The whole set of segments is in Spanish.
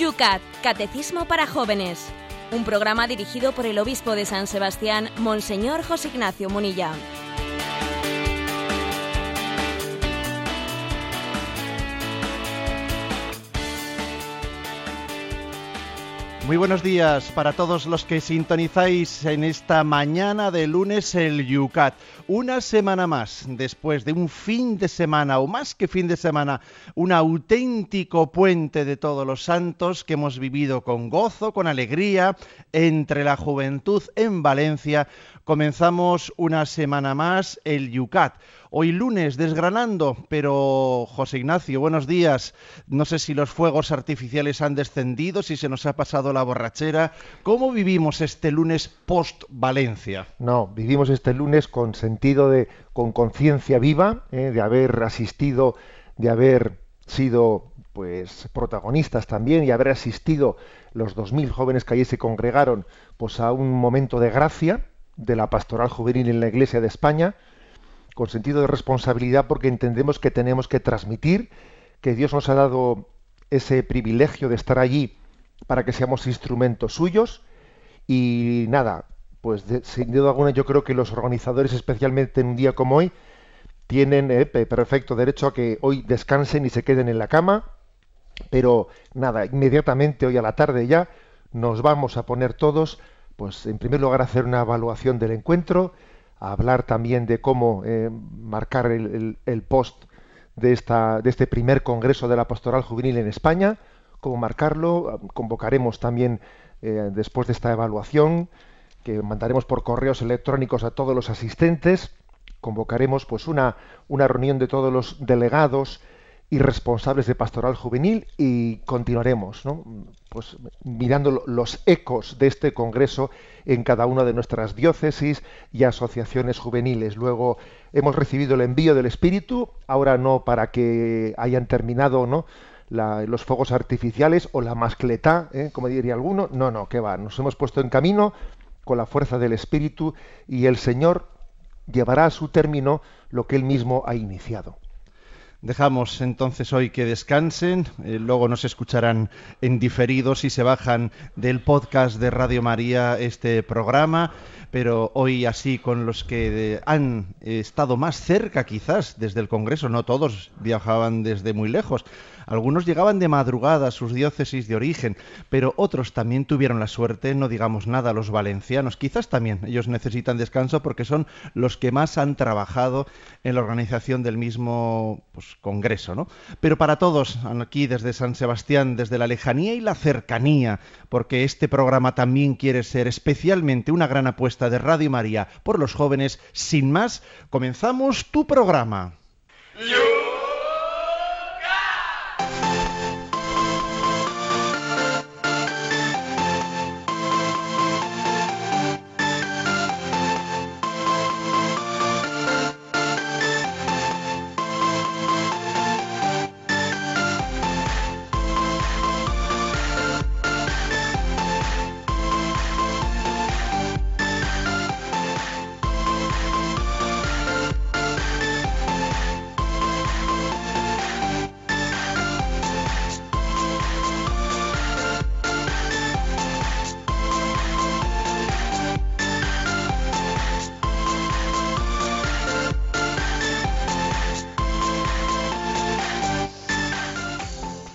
Yucat, Catecismo para Jóvenes. Un programa dirigido por el obispo de San Sebastián, Monseñor José Ignacio Munilla. Muy buenos días para todos los que sintonizáis en esta mañana de lunes el Yucat. Una semana más, después de un fin de semana, o más que fin de semana, un auténtico puente de todos los santos que hemos vivido con gozo, con alegría, entre la juventud en Valencia. Comenzamos una semana más el Yucat Hoy lunes desgranando, pero José Ignacio, buenos días. No sé si los fuegos artificiales han descendido, si se nos ha pasado la borrachera. ¿Cómo vivimos este lunes post Valencia? No, vivimos este lunes con sentido de, con conciencia viva, eh, de haber asistido, de haber sido pues protagonistas también y haber asistido los 2.000 jóvenes que allí se congregaron pues a un momento de gracia de la pastoral juvenil en la Iglesia de España con sentido de responsabilidad porque entendemos que tenemos que transmitir, que Dios nos ha dado ese privilegio de estar allí para que seamos instrumentos suyos. Y nada, pues sin duda alguna yo creo que los organizadores, especialmente en un día como hoy, tienen eh, perfecto derecho a que hoy descansen y se queden en la cama, pero nada, inmediatamente hoy a la tarde ya nos vamos a poner todos, pues en primer lugar hacer una evaluación del encuentro, hablar también de cómo eh, marcar el, post de, esta, de este primer Congreso de la Pastoral Juvenil en España, cómo marcarlo. Convocaremos también, eh, después de esta evaluación, que mandaremos por correos electrónicos a todos los asistentes, convocaremos pues una reunión de todos los delegados y responsables de pastoral juvenil y continuaremos pues mirando los ecos de este congreso en cada una de nuestras diócesis y asociaciones juveniles. Luego hemos recibido el envío del Espíritu, ahora no para que hayan terminado ¿no? los fuegos artificiales o la mascletá, ¿eh? como diría alguno, no, no, que va, nos hemos puesto en camino con la fuerza del Espíritu y el Señor llevará a su término lo que él mismo ha iniciado. Dejamos entonces hoy que descansen, eh, luego nos escucharán en diferido si se bajan del podcast de Radio María este programa, pero hoy así con los que han estado más cerca quizás desde el Congreso, no todos viajaban desde muy lejos, algunos llegaban de madrugada a sus diócesis de origen, pero otros también tuvieron la suerte, no digamos nada, los valencianos. Quizás también ellos necesitan descanso porque son los que más han trabajado en la organización del mismo pues, congreso, ¿no? Pero para todos, aquí desde San Sebastián, desde la lejanía y la cercanía, porque este programa también quiere ser especialmente una gran apuesta de Radio María por los jóvenes, sin más, comenzamos tu programa.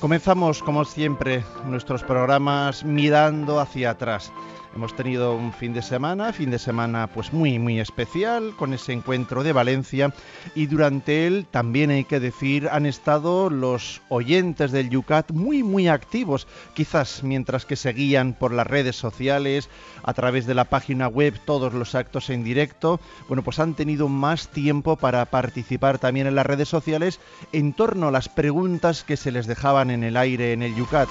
Comenzamos, como siempre, nuestros programas mirando hacia atrás. Hemos tenido un fin de semana, fin de semana pues muy muy especial con ese encuentro de Valencia y durante él también hay que decir han estado los oyentes del Yucat muy muy activos, quizás mientras que seguían por las redes sociales, a través de la página web todos los actos en directo, bueno, pues han tenido más tiempo para participar también en las redes sociales en torno a las preguntas que se les dejaban en el aire en el Yucat.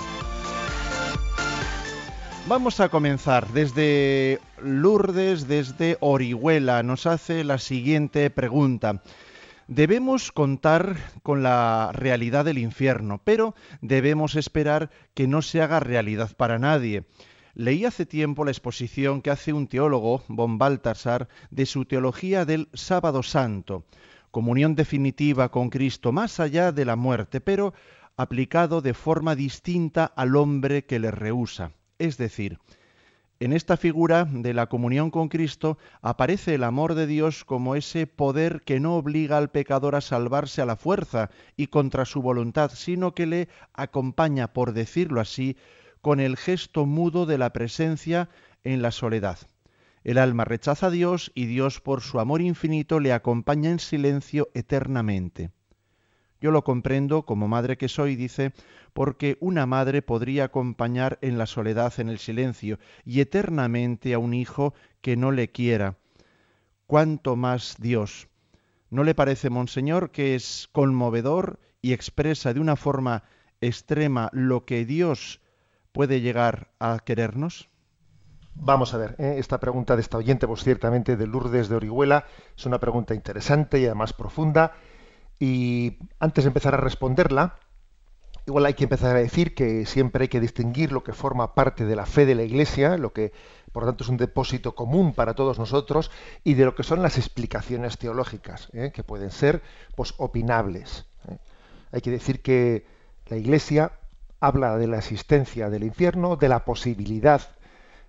Vamos a comenzar desde Lourdes, desde Orihuela. Nos hace la siguiente pregunta. Debemos contar con la realidad del infierno, pero debemos esperar que no se haga realidad para nadie. Leí hace tiempo la exposición que hace un teólogo, von Baltasar, de su teología del sábado santo, comunión definitiva con Cristo más allá de la muerte, pero aplicado de forma distinta al hombre que le rehúsa. Es decir, en esta figura de la comunión con Cristo aparece el amor de Dios como ese poder que no obliga al pecador a salvarse a la fuerza y contra su voluntad, sino que le acompaña, por decirlo así, con el gesto mudo de la presencia en la soledad. El alma rechaza a Dios y Dios por su amor infinito le acompaña en silencio eternamente. Yo lo comprendo como madre que soy, dice, porque una madre podría acompañar en la soledad, en el silencio, y eternamente a un hijo que no le quiera. ¿Cuánto más Dios? ¿No le parece, Monseñor, que es conmovedor y expresa de una forma extrema lo que Dios puede llegar a querernos? Vamos a ver, ¿eh? esta pregunta de esta oyente, pues ciertamente de Lourdes de Orihuela, es una pregunta interesante y además profunda. Y antes de empezar a responderla, igual hay que empezar a decir que siempre hay que distinguir lo que forma parte de la fe de la Iglesia, lo que por lo tanto es un depósito común para todos nosotros, y de lo que son las explicaciones teológicas, ¿eh? que pueden ser pues, opinables. ¿eh? Hay que decir que la Iglesia habla de la existencia del infierno, de la posibilidad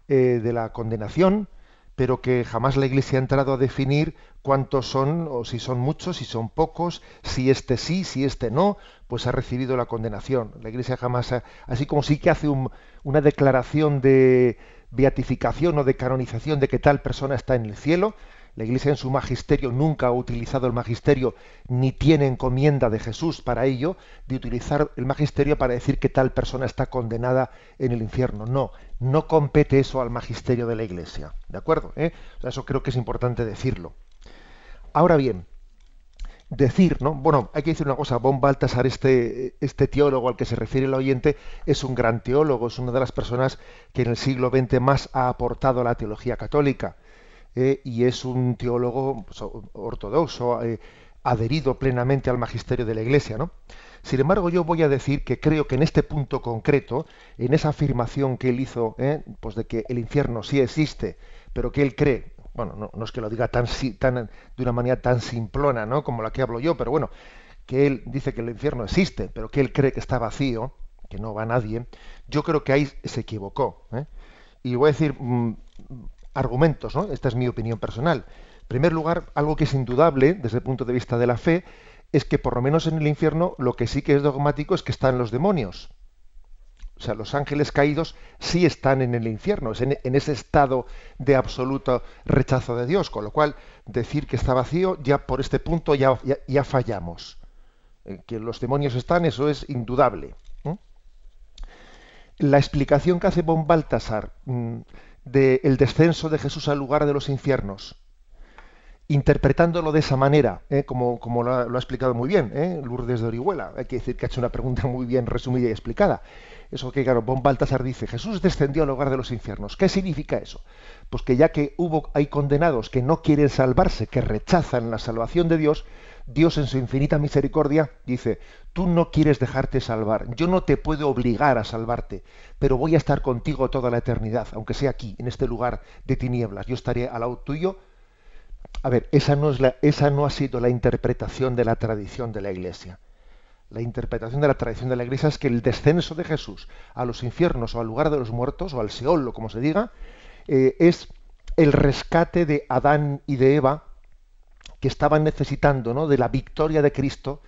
eh, de la condenación, pero que jamás la Iglesia ha entrado a definir cuántos son, o si son muchos, si son pocos, si este sí, si este no, pues ha recibido la condenación. La Iglesia jamás, ha, así como sí que hace una declaración de beatificación o de canonización de que tal persona está en el cielo, la Iglesia en su magisterio nunca ha utilizado el magisterio ni tiene encomienda de Jesús para ello, de utilizar el magisterio para decir que tal persona está condenada en el infierno. No, no compete eso al magisterio de la Iglesia. ¿De acuerdo? ¿Eh? eso creo que es importante decirlo. Ahora bien, decir, ¿no? Bueno, hay que decir una cosa, Von Baltasar, este, este teólogo al que se refiere el oyente, es un gran teólogo, es una de las personas que en el siglo XX más ha aportado a la teología católica eh, y es un teólogo pues, ortodoxo, eh, adherido plenamente al magisterio de la Iglesia. ¿no? Sin embargo, yo voy a decir que creo que en este punto concreto, en esa afirmación que él hizo, eh, pues de que el infierno sí existe, pero que él cree, bueno, no, es que lo diga tan, tan, de una manera tan simplona ¿no? como la que hablo yo, pero bueno, que él dice que el infierno existe, pero que él cree que está vacío, que no va nadie, yo creo que ahí se equivocó. Y voy a decir mm, argumentos, ¿no? Esta es mi opinión personal. En primer lugar, algo que es indudable desde el punto de vista de la fe es que por lo menos en el infierno lo que sí que es dogmático es que están los demonios. O sea, los ángeles caídos sí están en el infierno, es en, ese estado de absoluto rechazo de Dios, con lo cual decir que está vacío, ya por este punto ya, fallamos. Eh, que los demonios están, eso es indudable. La explicación que hace Von Baltasar mm, del descenso de Jesús al lugar de los infiernos, interpretándolo de esa manera, ¿eh? como, como lo, ha, explicado muy bien ¿eh? Lourdes de Orihuela. Hay que decir que ha hecho una pregunta muy bien resumida y explicada. Eso que, claro, Bon Baltasar dice, Jesús descendió al lugar de los infiernos. ¿Qué significa eso? Pues que ya que hubo, hay condenados que no quieren salvarse, que rechazan la salvación de Dios, Dios en su infinita misericordia dice, tú no quieres dejarte salvar, yo no te puedo obligar a salvarte, pero voy a estar contigo toda la eternidad, aunque sea aquí, en este lugar de tinieblas, yo estaré al lado tuyo. A ver, esa no, es esa no ha sido la interpretación de la tradición de la Iglesia. La interpretación de la tradición de la Iglesia es que el descenso de Jesús a los infiernos o al lugar de los muertos o al Seol como se diga, eh, es el rescate de Adán y de Eva que estaban necesitando ¿no? de la victoria de Cristo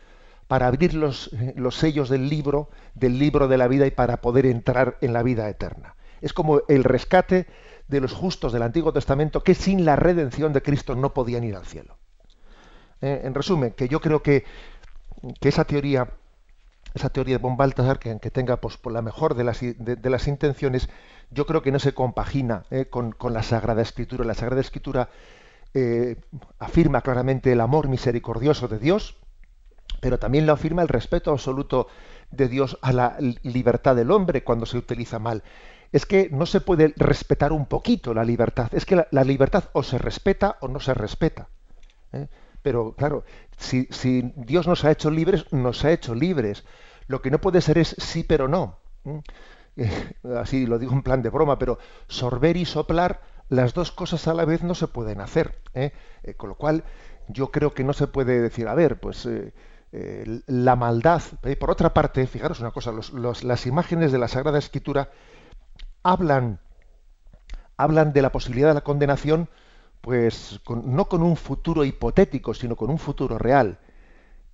para abrir los, los, sellos del libro, del libro de la vida y para poder entrar en la vida eterna. Es como el rescate de los justos del Antiguo Testamento que sin la redención de Cristo no podían ir al cielo. Eh, en resumen, que yo creo que, que, esa teoría, esa teoría de von Balthasar, que aunque tenga pues, por la mejor de las, de, las, intenciones, yo creo que no se compagina eh, con, con, la Sagrada Escritura. La Sagrada Escritura eh, afirma claramente el amor misericordioso de Dios, pero también lo afirma el respeto absoluto de Dios a la libertad del hombre cuando se utiliza mal. Es que no se puede respetar un poquito la libertad, es que la, libertad o se respeta o no se respeta. ¿eh? Pero claro, si, Dios nos ha hecho libres, nos ha hecho libres. Lo que no puede ser es sí pero no. ¿eh? Así lo digo en plan de broma, pero sorber y soplar las dos cosas a la vez no se pueden hacer. ¿eh? Eh, con lo cual, yo creo que no se puede decir, a ver, pues eh, eh, la maldad. Por otra parte, fijaros una cosa, las imágenes de la Sagrada Escritura hablan, hablan de la posibilidad de la condenación, pues no con un futuro hipotético, sino con un futuro real.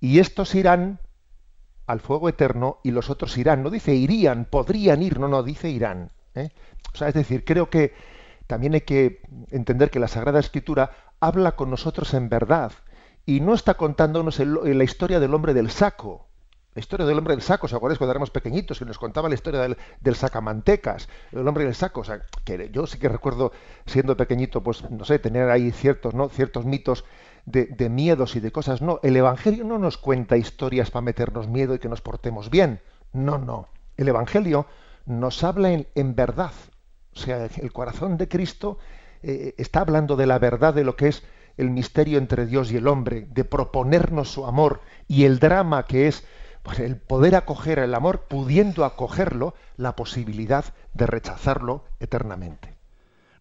Y estos irán al fuego eterno y los otros irán. No dice irían, podrían ir, no, no, dice irán. O sea, es decir, creo que también hay que entender que la Sagrada Escritura habla con nosotros en verdad y no está contándonos la historia del hombre del saco. La historia del hombre del saco, ¿os acordáis cuando éramos pequeñitos que nos contaba la historia del, del sacamantecas, el hombre del saco? O sea, que yo sí que recuerdo siendo pequeñito, pues no sé, tener ahí ciertos, ¿no? ciertos mitos de, de miedos y de cosas. No, el Evangelio no nos cuenta historias para meternos miedo y que nos portemos bien. No, no. El Evangelio nos habla en, en verdad. O sea, el corazón de Cristo eh, está hablando de la verdad de lo que es el misterio entre Dios y el hombre, de proponernos su amor y el drama que es pues, el poder acoger el amor, pudiendo acogerlo, la posibilidad de rechazarlo eternamente.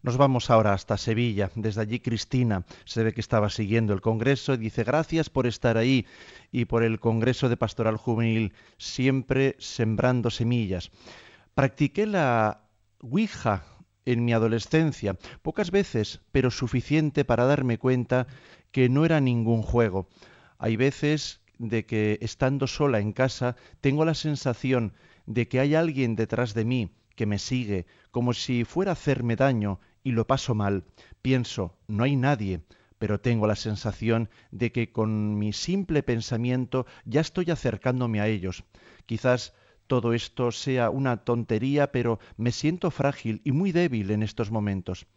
Nos vamos ahora hasta Sevilla. Desde allí Cristina se ve que estaba siguiendo el Congreso y dice gracias por estar ahí y por el Congreso de Pastoral Juvenil, siempre sembrando semillas. Practiqué la Ouija en mi adolescencia, pocas veces, pero suficiente para darme cuenta que no era ningún juego. Hay veces de que estando sola en casa tengo la sensación de que hay alguien detrás de mí que me sigue, como si fuera a hacerme daño y lo paso mal. Pienso, no hay nadie, pero tengo la sensación de que con mi simple pensamiento ya estoy acercándome a ellos. Quizás todo esto sea una tontería, pero me siento frágil y muy débil en estos momentos.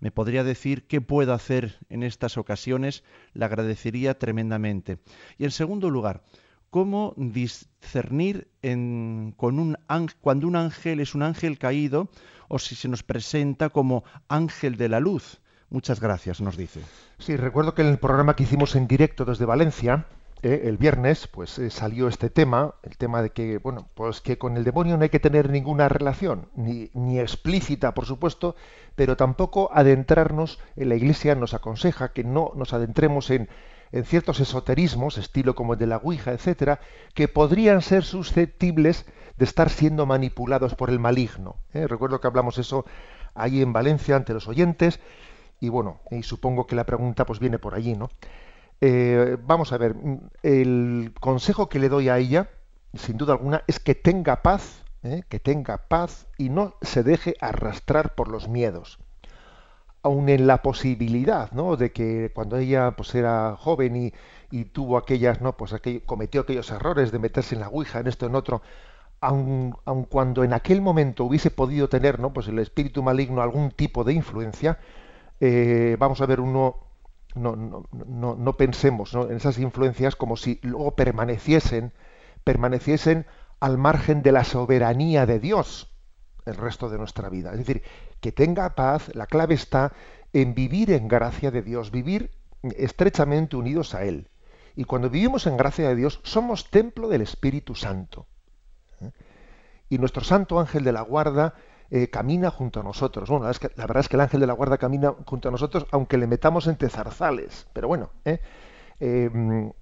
Me podría decir qué puedo hacer en estas ocasiones, le agradecería tremendamente. Y en segundo lugar, cómo discernir con un, cuando un ángel es un ángel caído o si se nos presenta como ángel de la luz. Muchas gracias, nos dice. Sí, recuerdo que en el programa que hicimos en directo desde Valencia, eh, el viernes, pues eh, salió este tema, el tema de que, bueno, pues que con el demonio no hay que tener ninguna relación, ni, ni explícita, por supuesto, pero tampoco adentrarnos, en la Iglesia nos aconseja que no nos adentremos en, en ciertos esoterismos, estilo como el de la Ouija, etcétera, que podrían ser susceptibles de estar siendo manipulados por el maligno. ¿eh? Recuerdo que hablamos eso ahí en Valencia ante los oyentes, y bueno, y supongo que la pregunta pues viene por allí, ¿no? Eh, vamos a ver, el consejo que le doy a ella, sin duda alguna, es que tenga paz, ¿eh? que tenga paz y no se deje arrastrar por los miedos. Aun en la posibilidad, ¿no? De que cuando ella pues era joven y, y tuvo aquellas, ¿no? Pues aquel, cometió aquellos errores de meterse en la ouija, en esto, en otro, aun, aun, cuando en aquel momento hubiese podido tener, ¿no? Pues el espíritu maligno algún tipo de influencia, eh, vamos a ver uno no, no, no, no pensemos en esas influencias como si luego permaneciesen, permaneciesen al margen de la soberanía de Dios el resto de nuestra vida. Es decir, que tenga paz, la clave está en vivir en gracia de Dios, vivir estrechamente unidos a Él. Y cuando vivimos en gracia de Dios, somos templo del Espíritu Santo. ¿eh? Y nuestro Santo Ángel de la Guarda eh, camina junto a nosotros. Bueno, la, verdad es que el ángel de la guarda camina junto a nosotros, aunque le metamos entre zarzales. Pero bueno, ¿eh? Em,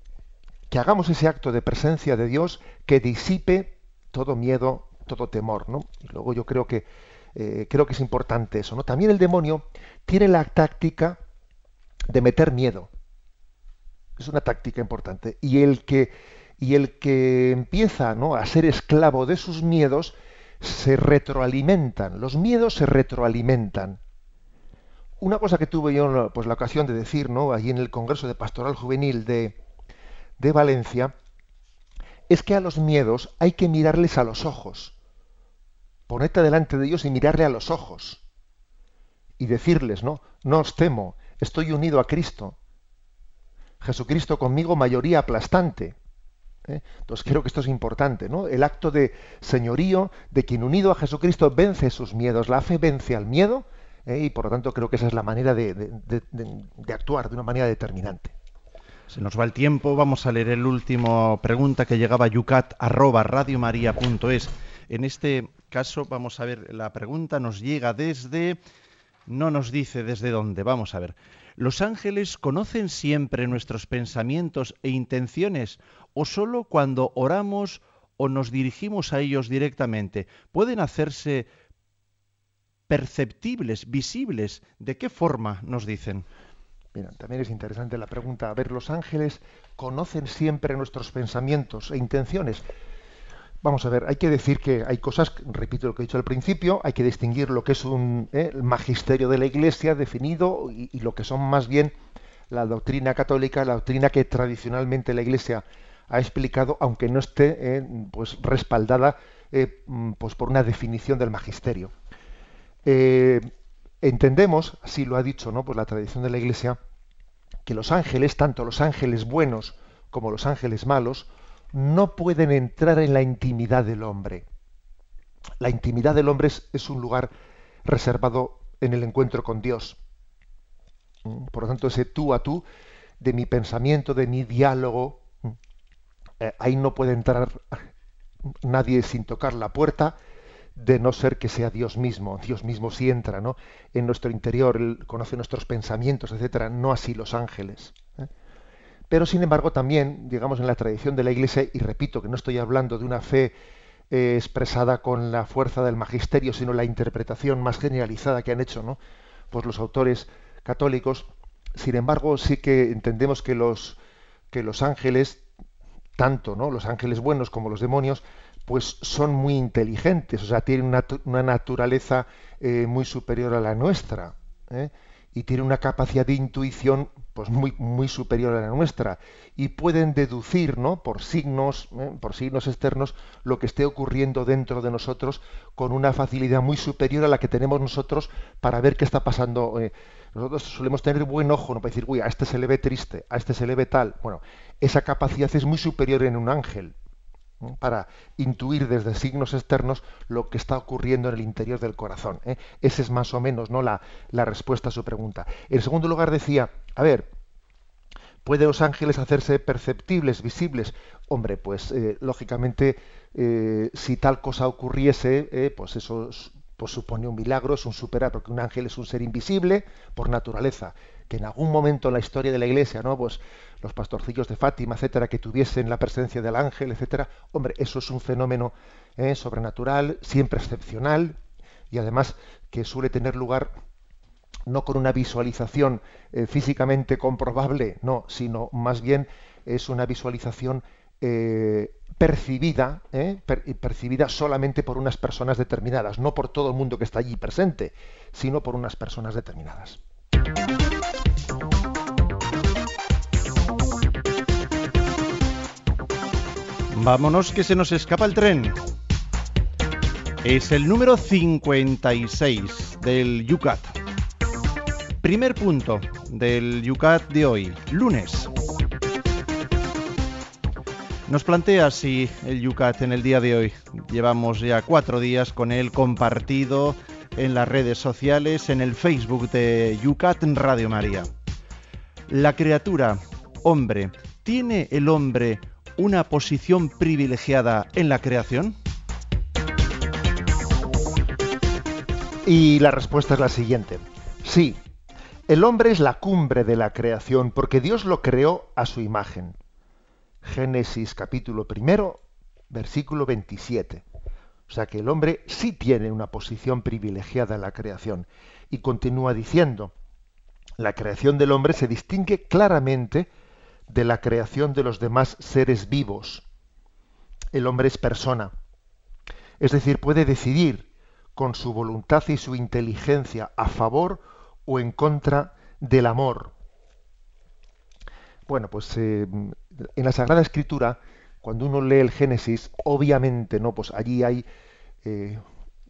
que hagamos ese acto de presencia de Dios que disipe todo miedo, todo temor. ¿no? Y luego yo creo que, eh, creo que es importante eso. ¿no? También el demonio tiene la táctica de meter miedo. Es una táctica importante. Y el que, y el que empieza ¿no? a ser esclavo de sus miedos, se retroalimentan, los miedos se retroalimentan. Una cosa que tuve yo pues, la ocasión de decir ¿no? allí en el Congreso de Pastoral Juvenil de, de Valencia, es que a los miedos hay que mirarles a los ojos. Ponerte delante de ellos y mirarle a los ojos. Y decirles, no, no os temo, estoy unido a Cristo. Jesucristo conmigo, mayoría aplastante. ¿Eh? Entonces creo que esto es importante, ¿no? El acto de señorío de quien unido a Jesucristo vence sus miedos, la fe vence al miedo ¿eh? y por lo tanto creo que esa es la manera de, actuar de una manera determinante. Se nos va el tiempo, vamos a leer el último pregunta que llegaba a yucat En este caso vamos a ver la pregunta nos llega desde no nos dice desde dónde, vamos a ver. ¿Los ángeles conocen siempre nuestros pensamientos e intenciones o solo cuando oramos o nos dirigimos a ellos directamente? ¿Pueden hacerse perceptibles, visibles? ¿De qué forma nos dicen? Mira, también es interesante la pregunta. A ver, ¿los ángeles conocen siempre nuestros pensamientos e intenciones? Vamos a ver, hay que decir que hay cosas, repito lo que he dicho al principio, hay que distinguir lo que es un eh, magisterio de la Iglesia definido y, lo que son más bien la doctrina católica, la doctrina que tradicionalmente la Iglesia ha explicado, aunque no esté eh, pues respaldada eh, mm, pues por una definición del magisterio. entendemos, así lo ha dicho, ¿no? Pues la tradición de la Iglesia, que los ángeles, tanto los ángeles buenos como los ángeles malos, no pueden entrar en la intimidad del hombre. La intimidad del hombre es, un lugar reservado en el encuentro con Dios. Mm, por lo tanto, ese tú a tú de mi pensamiento, de mi diálogo, eh, ahí no puede entrar nadie sin tocar la puerta, de no ser que sea Dios mismo. Dios mismo sí entra, ¿no? En nuestro interior, Él conoce nuestros pensamientos, etcétera, no así los ángeles. ¿eh? Pero sin embargo también, digamos, en la tradición de la Iglesia, y repito que no estoy hablando de una fe eh, expresada con la fuerza del magisterio, sino la interpretación más generalizada que han hecho ¿no? pues los autores católicos, sin embargo sí que entendemos que los, que los ángeles, tanto ¿no? los ángeles buenos como los demonios, pues son muy inteligentes, o sea, tienen una, naturaleza eh, muy superior a la nuestra. ¿eh? y tienen una capacidad de intuición pues muy, muy superior a la nuestra y pueden deducir ¿no? por signos ¿eh? por signos externos lo que esté ocurriendo dentro de nosotros con una facilidad muy superior a la que tenemos nosotros para ver qué está pasando eh. nosotros solemos tener buen ojo no para decir uy a este se le ve triste a este se le ve tal bueno esa capacidad es muy superior en un ángel para intuir desde signos externos lo que está ocurriendo en el interior del corazón. ¿eh? Esa es más o menos ¿no? la, respuesta a su pregunta. En segundo lugar decía, a ver, ¿pueden los ángeles hacerse perceptibles, visibles? Hombre, pues eh, lógicamente eh, si tal cosa ocurriese, pues eso pues supone un milagro, es un superar, porque un ángel es un ser invisible por naturaleza, que en algún momento en la historia de la Iglesia, ¿no? Pues los pastorcillos de Fátima, etcétera, que tuviesen la presencia del ángel, etcétera, hombre, eso es un fenómeno eh, sobrenatural, siempre excepcional, y además que suele tener lugar no con una visualización eh, físicamente comprobable, no, sino más bien es una visualización eh, percibida, percibida solamente por unas personas determinadas, no por todo el mundo que está allí presente, sino por unas personas determinadas. Vámonos que se nos escapa el tren. Es el número 56 del Yucat. Primer punto del Yucat de hoy, lunes. Nos plantea si el Yucat en el día de hoy. Llevamos ya cuatro días con él compartido en las redes sociales, en el Facebook de Yucat Radio María. La criatura, hombre, ¿tiene el hombre una posición privilegiada en la creación? Y la respuesta es la siguiente. Sí, el hombre es la cumbre de la creación porque Dios lo creó a su imagen. Génesis capítulo primero, versículo 27. O sea que el hombre sí tiene una posición privilegiada en la creación. Y continúa diciendo, la creación del hombre se distingue claramente de la creación de los demás seres vivos. El hombre es persona. Es decir, puede decidir con su voluntad y su inteligencia a favor o en contra del amor. Bueno, pues eh, en la Sagrada Escritura, cuando uno lee el Génesis, obviamente, ¿no? Pues allí hay eh,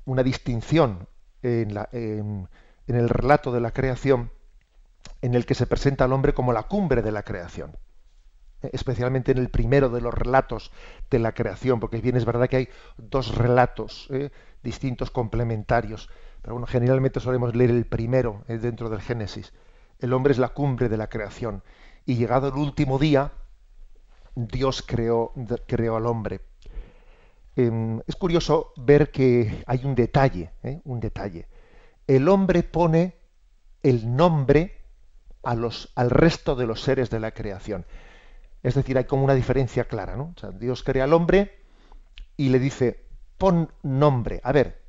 una distinción en, la, en el relato de la creación en el que se presenta al hombre como la cumbre de la creación especialmente en el primero de los relatos de la creación, porque bien es verdad que hay dos relatos ¿eh? distintos, complementarios, pero bueno, generalmente solemos leer el primero ¿eh? dentro del Génesis. El hombre es la cumbre de la creación, y llegado el último día, Dios creó, creó al hombre. Em, es curioso ver que hay un detalle, ¿eh? un detalle. El hombre pone el nombre a los, al resto de los seres de la creación. Es decir, hay como una diferencia clara, ¿no? Dios crea al hombre y le dice, pon nombre. A ver,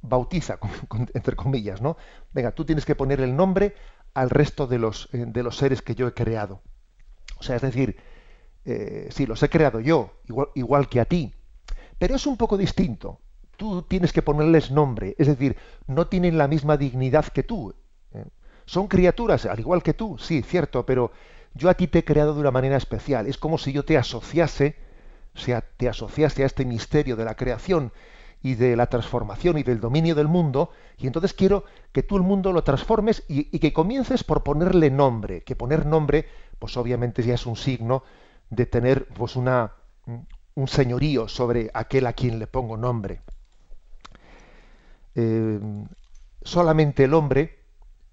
bautiza, entre comillas, ¿no? Venga, tú tienes que poner el nombre al resto de los, eh, de los seres que yo he creado. O sea, es decir, eh, sí, los he creado yo, igual, igual que a ti, pero es un poco distinto. Tú tienes que ponerles nombre, es decir, no tienen la misma dignidad que tú. ¿eh? Son criaturas, al igual que tú, sí, cierto, pero yo a ti te he creado de una manera especial. Es como si yo te asociase, o sea, te asociase a este misterio de la creación y de la transformación y del dominio del mundo, y entonces quiero que tú el mundo lo transformes y, que comiences por ponerle nombre, que poner nombre, pues obviamente ya es un signo de tener pues una, un señorío sobre aquel a quien le pongo nombre. Eh, solamente el hombre,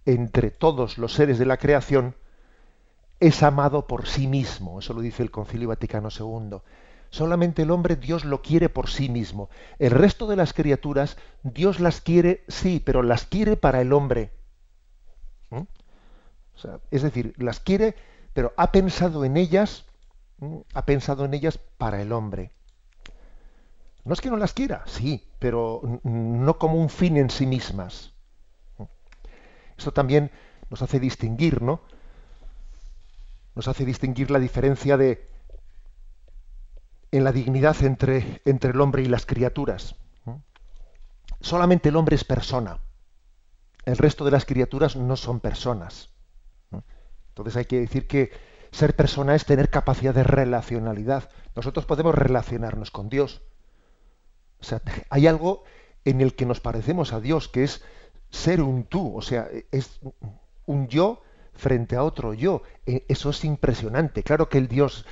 entre todos los seres de la creación, es amado por sí mismo. Eso lo dice el Concilio Vaticano II. Solamente el hombre Dios lo quiere por sí mismo. El resto de las criaturas Dios las quiere, sí, pero las quiere para el hombre. ¿Mm? es decir, las quiere, pero ha pensado en ellas, ¿Mm? ha pensado en ellas para el hombre. No es que no las quiera, sí, pero no como un fin en sí mismas. ¿Mm? Esto también nos hace distinguir, ¿no? Nos hace distinguir la diferencia de en la dignidad entre, entre el hombre y las criaturas. Solamente el hombre es persona. El resto de las criaturas no son personas. Entonces hay que decir que ser persona es tener capacidad de relacionalidad. Nosotros podemos relacionarnos con Dios. O sea, hay algo en el que nos parecemos a Dios, que es ser un tú, o sea, es un yo frente a otro yo. E, eso es impresionante. Claro que el Dios,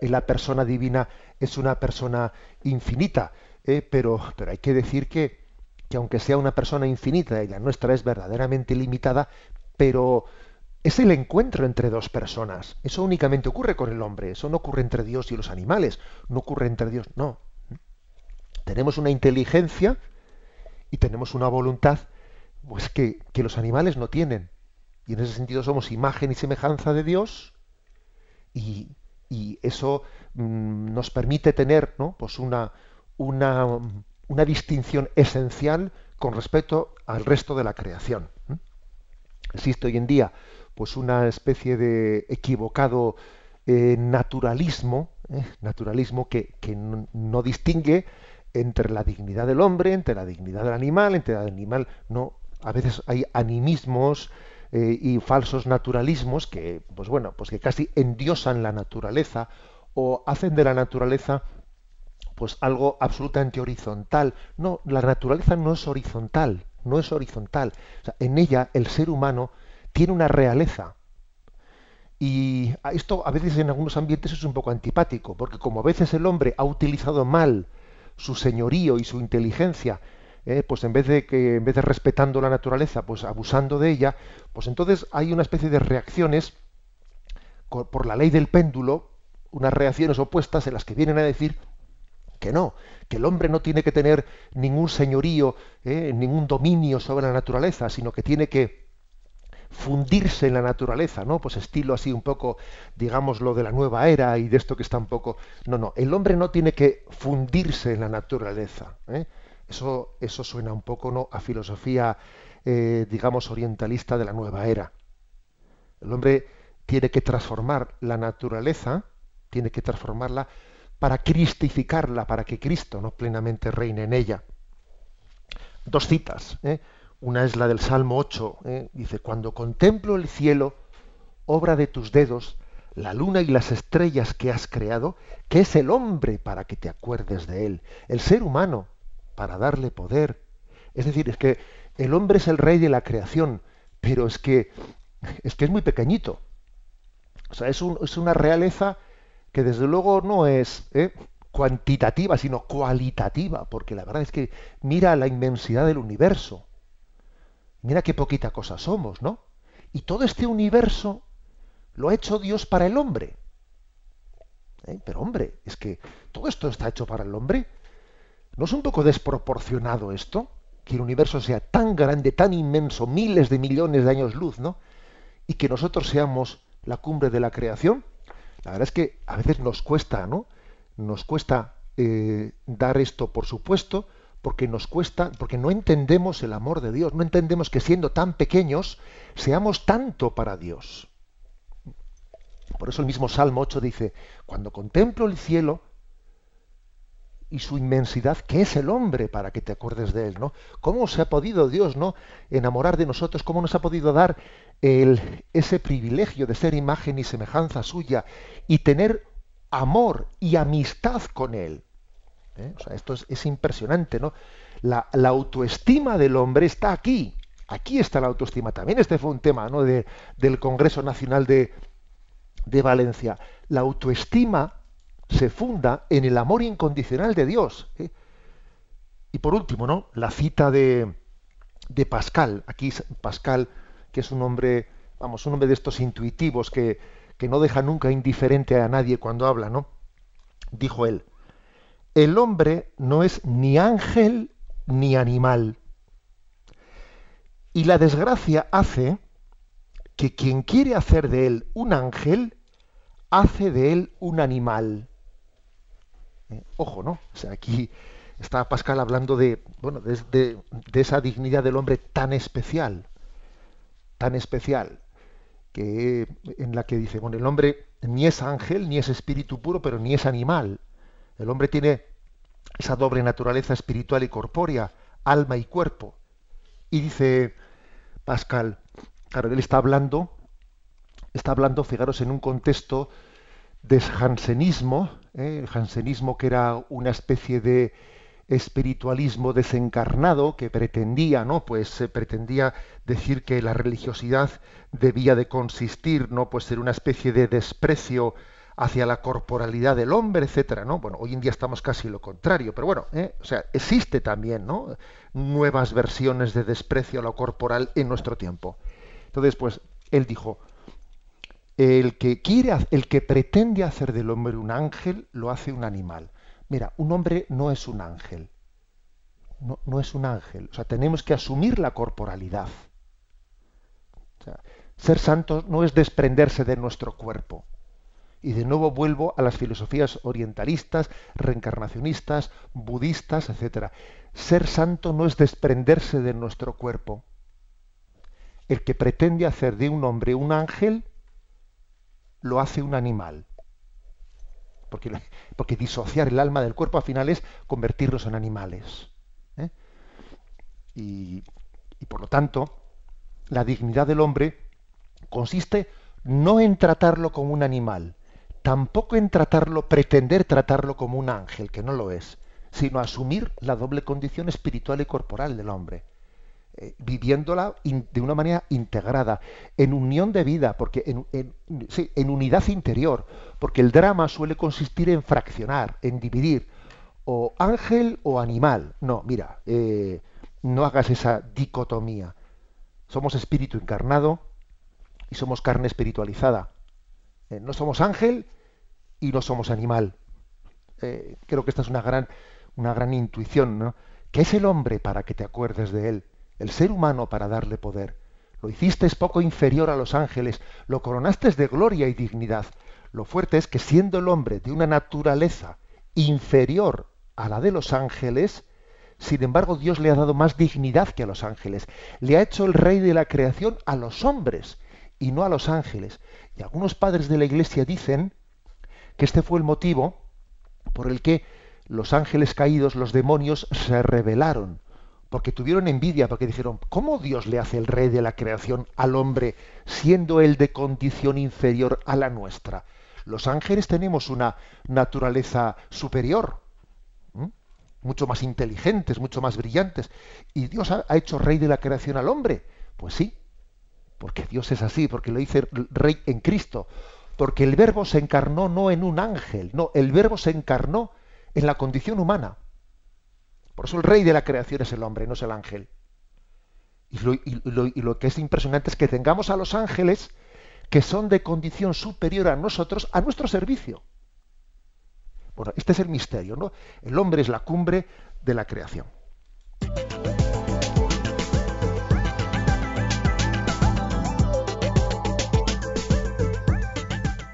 la persona divina, es una persona infinita, ¿eh? pero, pero hay que decir que, que aunque sea una persona infinita y la nuestra es verdaderamente limitada, pero es el encuentro entre dos personas. Eso únicamente ocurre con el hombre, eso no ocurre entre Dios y los animales, no ocurre entre Dios, no. Tenemos una inteligencia y tenemos una voluntad pues que, que los animales no tienen. Y en ese sentido somos imagen y semejanza de Dios y, y eso mm, nos permite tener ¿no? pues una, una, una, distinción esencial con respecto al resto de la creación. Existe hoy en día pues una especie de equivocado eh, naturalismo, ¿eh? naturalismo que, que no, distingue entre la dignidad del hombre, entre la dignidad del animal, entre el animal, no, a veces hay animismos eh, y falsos naturalismos que, pues bueno, pues que casi endiosan la naturaleza o hacen de la naturaleza pues algo absolutamente horizontal. No, la naturaleza no es horizontal, no es horizontal. en ella el ser humano tiene una realeza. Y esto a veces en algunos ambientes es un poco antipático, porque como a veces el hombre ha utilizado mal su señorío y su inteligencia eh, pues en vez de que en vez de respetando la naturaleza, pues abusando de ella, pues entonces hay una especie de reacciones por la ley del péndulo, unas reacciones opuestas en las que vienen a decir que no, que el hombre no tiene que tener ningún señorío, eh, ningún dominio sobre la naturaleza, sino que tiene que fundirse en la naturaleza, ¿no? Pues estilo así un poco, digamos, lo de la nueva era y de esto que está un poco... No, no, el hombre no tiene que fundirse en la naturaleza. ¿eh? Eso, eso suena un poco ¿no? a filosofía, eh, digamos, orientalista de la nueva era. El hombre tiene que transformar la naturaleza, tiene que transformarla para cristificarla, para que Cristo no plenamente reine en ella. Dos citas. ¿eh? Una es la del Salmo 8. ¿eh? Dice, cuando contemplo el cielo, obra de tus dedos, la luna y las estrellas que has creado, que es el hombre para que te acuerdes de él, el ser humano para darle poder. Es decir, es que el hombre es el rey de la creación, pero es que es que es muy pequeñito. O sea, es, una realeza que desde luego no es ¿eh? cuantitativa, sino cualitativa, porque la verdad es que mira la inmensidad del universo. Mira qué poquita cosa somos, ¿no? Y todo este universo lo ha hecho Dios para el hombre. ¿Eh? Pero hombre, es que todo esto está hecho para el hombre. ¿No es un poco desproporcionado esto? Que el universo sea tan grande, tan inmenso, miles de millones de años luz, ¿no? y que nosotros seamos la cumbre de la creación? La verdad es que a veces nos cuesta, ¿no? Nos cuesta eh, dar esto por supuesto, porque nos cuesta, porque no entendemos el amor de Dios, no entendemos que siendo tan pequeños seamos tanto para Dios. Por eso el mismo Salmo 8 dice, cuando contemplo el cielo y su inmensidad, ¿qué es el hombre para que te acuerdes de él? ¿no? ¿Cómo se ha podido Dios ¿no? enamorar de nosotros? ¿Cómo nos ha podido dar el, ese privilegio de ser imagen y semejanza suya y tener amor y amistad con él? ¿Eh? Esto es, impresionante, ¿no? La, autoestima del hombre está aquí. Aquí está la autoestima. También este fue un tema ¿no? de, del Congreso Nacional de, de Valencia. La autoestima se funda en el amor incondicional de Dios. ¿eh? Y por último, ¿no? La cita de, de Pascal. Aquí Pascal, que es un hombre, vamos, un hombre de estos intuitivos que, que no deja nunca indiferente a nadie cuando habla, ¿no? Dijo él, el hombre no es ni ángel ni animal. Y la desgracia hace que quien quiere hacer de él un ángel, hace de él un animal. Eh, ojo, ¿no? O sea, aquí está Pascal hablando de, bueno, de, esa dignidad del hombre tan especial, tan especial, que en la que dice, bueno, el hombre ni es ángel, ni es espíritu puro, pero ni es animal. El hombre tiene esa doble naturaleza espiritual y corpórea, alma y cuerpo. Y dice Pascal, claro, él está hablando, está hablando, fijaros, en un contexto de jansenismo, ¿eh? el jansenismo que era una especie de espiritualismo desencarnado que pretendía, ¿no? Pues pretendía decir que la religiosidad debía de consistir, ¿no? Pues en una especie de desprecio hacia la corporalidad del hombre, etcétera, ¿no? Bueno, hoy en día estamos casi lo contrario, pero bueno, ¿eh? o sea, existe también, ¿no? Nuevas versiones de desprecio a lo corporal en nuestro tiempo. Entonces, pues, él dijo, el que quiere, el que pretende hacer del hombre un ángel, lo hace un animal. Mira, un hombre no es un ángel. No, es un ángel. O sea, tenemos que asumir la corporalidad. ser santos no es desprenderse de nuestro cuerpo. Y de nuevo vuelvo a las filosofías orientalistas, reencarnacionistas, budistas, etc. Ser santo no es desprenderse de nuestro cuerpo. El que pretende hacer de un hombre un ángel, lo hace un animal. Porque, porque disociar el alma del cuerpo al final es convertirlos en animales. ¿eh? Y, y por lo tanto, la dignidad del hombre consiste no en tratarlo como un animal, tampoco en tratarlo, pretender tratarlo como un ángel, que no lo es, sino asumir la doble condición espiritual y corporal del hombre. Eh, viviéndola de una manera integrada, en unión de vida, porque en, unidad interior, porque el drama suele consistir en fraccionar, en dividir, o ángel o animal. No, mira, eh, no hagas esa dicotomía. Somos espíritu encarnado y somos carne espiritualizada. Eh, no somos ángel y no somos animal. creo que esta es una gran, una gran intuición, ¿no? ¿Qué es el hombre para que te acuerdes de él? El ser humano para darle poder. Lo hiciste poco inferior a los ángeles, lo coronaste de gloria y dignidad. Lo fuerte es que siendo el hombre de una naturaleza inferior a la de los ángeles, sin embargo Dios le ha dado más dignidad que a los ángeles. Le ha hecho el rey de la creación a los hombres y no a los ángeles. Y algunos padres de la iglesia dicen que este fue el motivo por el que los ángeles caídos, los demonios, se rebelaron porque tuvieron envidia, porque dijeron, ¿cómo Dios le hace el rey de la creación al hombre siendo él de condición inferior a la nuestra? Los ángeles tenemos una naturaleza superior, mucho más inteligentes, mucho más brillantes, y Dios ha, hecho rey de la creación al hombre. Pues sí, porque Dios es así, porque lo dice rey en Cristo, porque el verbo se encarnó no en un ángel, no, el verbo se encarnó en la condición humana. Por eso el rey de la creación es el hombre, no es el ángel. Y lo, que es impresionante es que tengamos a los ángeles que son de condición superior a nosotros, a nuestro servicio. Bueno, este es el misterio, ¿no? El hombre es la cumbre de la creación.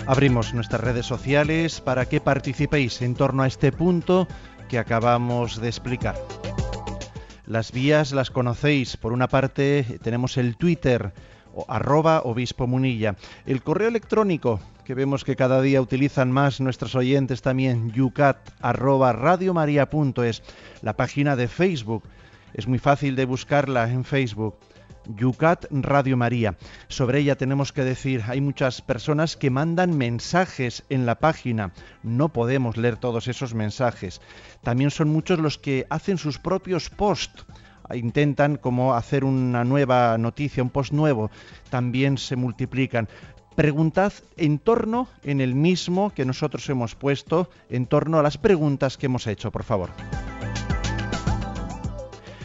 Abrimos nuestras redes sociales para que participéis en torno a este punto que acabamos de explicar. Las vías las conocéis. Por una parte tenemos el Twitter o arroba obispo munilla. El correo electrónico que vemos que cada día utilizan más nuestros oyentes también, yucat arroba radiomaria.es. La página de Facebook. Es muy fácil de buscarla en Facebook. Yucat Radio María. Sobre ella tenemos que decir, hay muchas personas que mandan mensajes en la página. No podemos leer todos esos mensajes. También son muchos los que hacen sus propios posts intentan como hacer una nueva noticia, un post nuevo, también se multiplican. Preguntad en torno, en el mismo que nosotros hemos puesto, en torno a las preguntas que hemos hecho, por favor.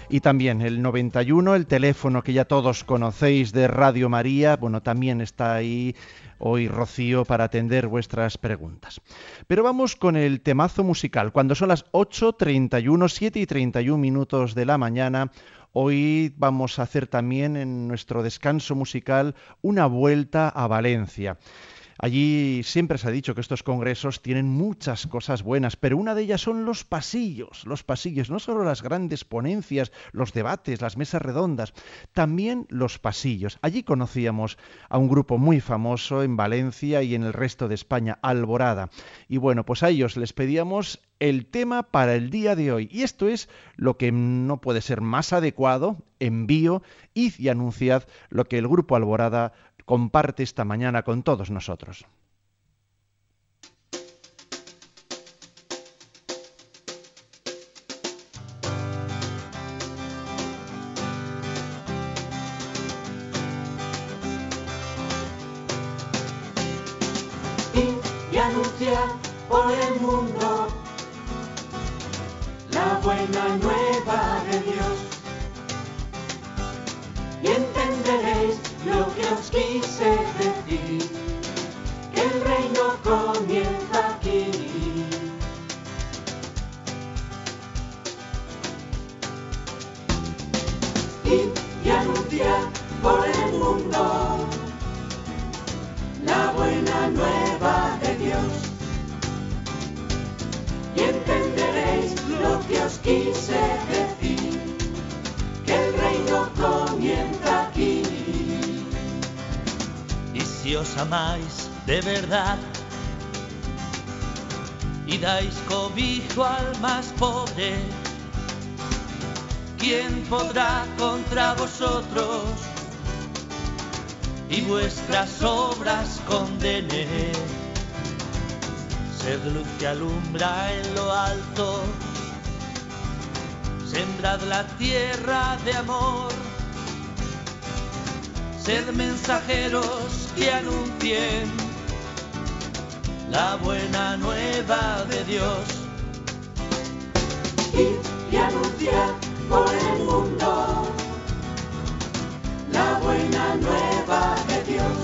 Y también el 91, el teléfono que ya todos conocéis de Radio María, bueno, también está ahí hoy Rocío para atender vuestras preguntas. Pero vamos con el temazo musical. Cuando son las 8.31, 7 y 31 minutos de la mañana, Hoy vamos a hacer también en nuestro descanso musical una vuelta a Valencia. Allí siempre se ha dicho que estos congresos tienen muchas cosas buenas, pero una de ellas son los pasillos, los pasillos, no solo las grandes ponencias, los debates, las mesas redondas, también los pasillos. Allí conocíamos a un grupo muy famoso en Valencia y en el resto de España, Alborada. Y bueno, pues a ellos les pedíamos el tema para el día de hoy. Y esto es lo que no puede ser más adecuado. Envío, id y anunciad lo que el grupo Alborada comparte esta mañana con todos nosotros. por el mundo la buena nueva de Dios. Y entenderéis lo que os quise decir, que el reino comienza aquí. Y, y anunciar por el mundo la buena nueva de Dios. Y entenderéis lo que os quise decir, si os amáis de verdad. Y dais cobijo al más pobre, ¿quién podrá contra vosotros y vuestras obras condenar? Sed luz que alumbra en lo alto, sembrad la tierra de amor sed mensajeros que anuncien la buena nueva de Dios. Y, y anunciar por el mundo la buena nueva de Dios.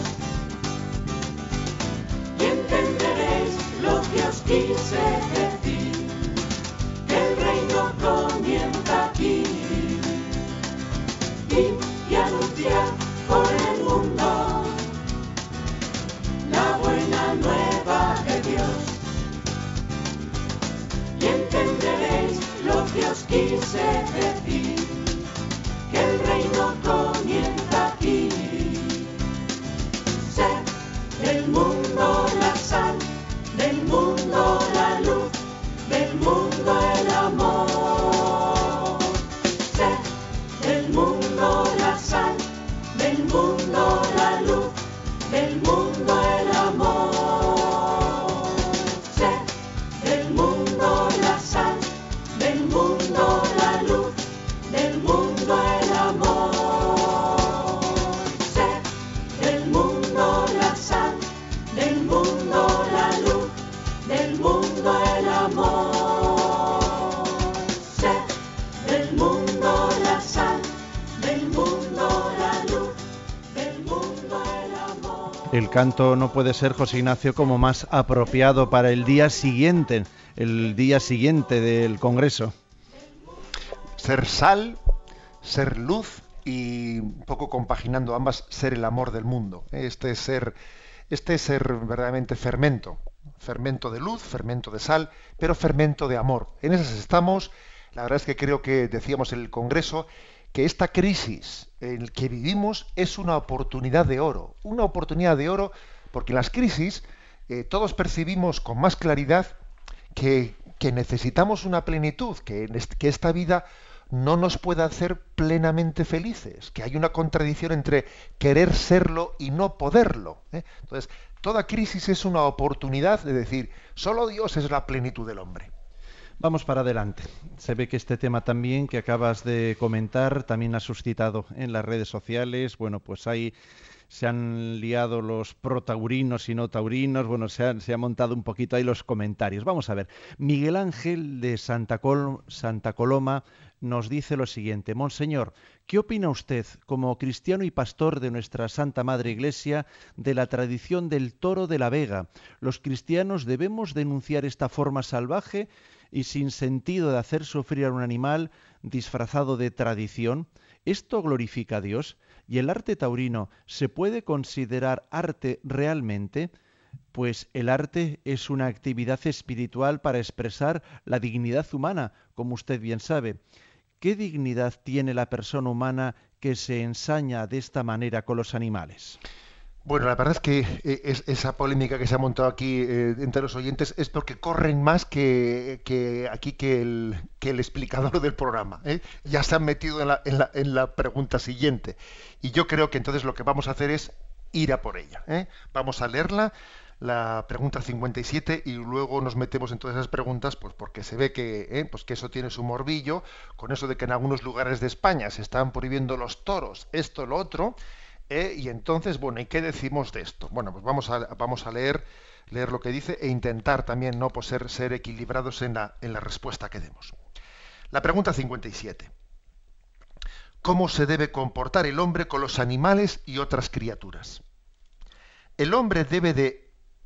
Y entenderéis lo que os quise decir, que el reino comienza aquí. Y, y anunciar nueva de Dios. Y entenderéis lo que os quise decir, que el reino comienza aquí. Sé del mundo la sal, del mundo la luz, del mundo el amor. Del mundo el amor. Sé del mundo la sal, del mundo la luz. El canto no puede ser, José Ignacio, como más apropiado para el día siguiente, el día siguiente del Congreso. Ser sal, ser luz y un poco compaginando ambas, ser el amor del mundo. Este ser este ser verdaderamente fermento, fermento de luz, fermento de sal, pero fermento de amor. En esas estamos. La verdad es que creo que decíamos en el Congreso que esta crisis en la que vivimos es una oportunidad de oro, una oportunidad de oro porque en las crisis eh, todos percibimos con más claridad que, necesitamos una plenitud, que, que esta vida no nos puede hacer plenamente felices, que hay una contradicción entre querer serlo y no poderlo. ¿eh? Entonces, toda crisis es una oportunidad de decir, solo Dios es la plenitud del hombre. Vamos para adelante. Se ve que este tema también que acabas de comentar también ha suscitado en las redes sociales. Bueno, pues hay se han liado los protaurinos y no taurinos, bueno, se ha, se montado un poquito ahí los comentarios. Vamos a ver, Miguel Ángel de Santa, Santa Coloma nos dice lo siguiente, Monseñor, ¿qué opina usted como cristiano y pastor de nuestra Santa Madre Iglesia de la tradición del toro de la Vega? ¿Los cristianos debemos denunciar esta forma salvaje y sin sentido de hacer sufrir a un animal disfrazado de tradición? ¿Esto glorifica a Dios? ¿Y el arte taurino se puede considerar arte realmente? Pues el arte es una actividad espiritual para expresar la dignidad humana, como usted bien sabe. ¿Qué dignidad tiene la persona humana que se ensaña de esta manera con los animales? Bueno, la verdad es que eh, esa polémica que se ha montado aquí eh, entre los oyentes es porque corren más que, aquí que el, explicador del programa. ¿eh? Ya se han metido en la, en la, pregunta siguiente. Y yo creo que entonces lo que vamos a hacer es ir a por ella. Vamos a leerla, la pregunta 57, y luego nos metemos en todas esas preguntas, pues porque se ve que, pues que eso tiene su morbillo, con eso de que en algunos lugares de España se están prohibiendo los toros, esto, lo otro ¿eh? Y entonces, bueno, ¿y qué decimos de esto? Bueno, pues vamos a, vamos a leer, leer lo que dice e intentar también no pues ser, ser equilibrados en la, en la respuesta que demos. La pregunta 57. ¿Cómo se debe comportar el hombre con los animales y otras criaturas? El hombre debe, de,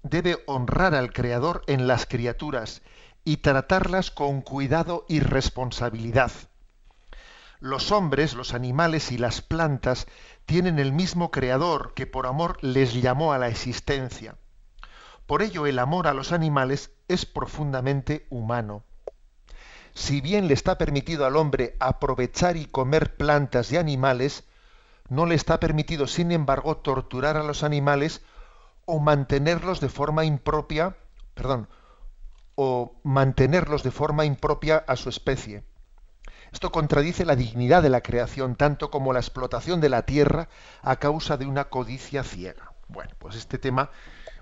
debe honrar al Creador en las criaturas y tratarlas con cuidado y responsabilidad. Los hombres, los animales y las plantas tienen el mismo creador que por amor les llamó a la existencia. Por ello el amor a los animales es profundamente humano. Si bien le está permitido al hombre aprovechar y comer plantas y animales, no le está permitido, sin embargo, torturar a los animales o mantenerlos de forma impropia, perdón, o mantenerlos de forma impropia a su especie. Esto contradice la dignidad de la creación, tanto como la explotación de la tierra a causa de una codicia ciega. Bueno, pues este tema,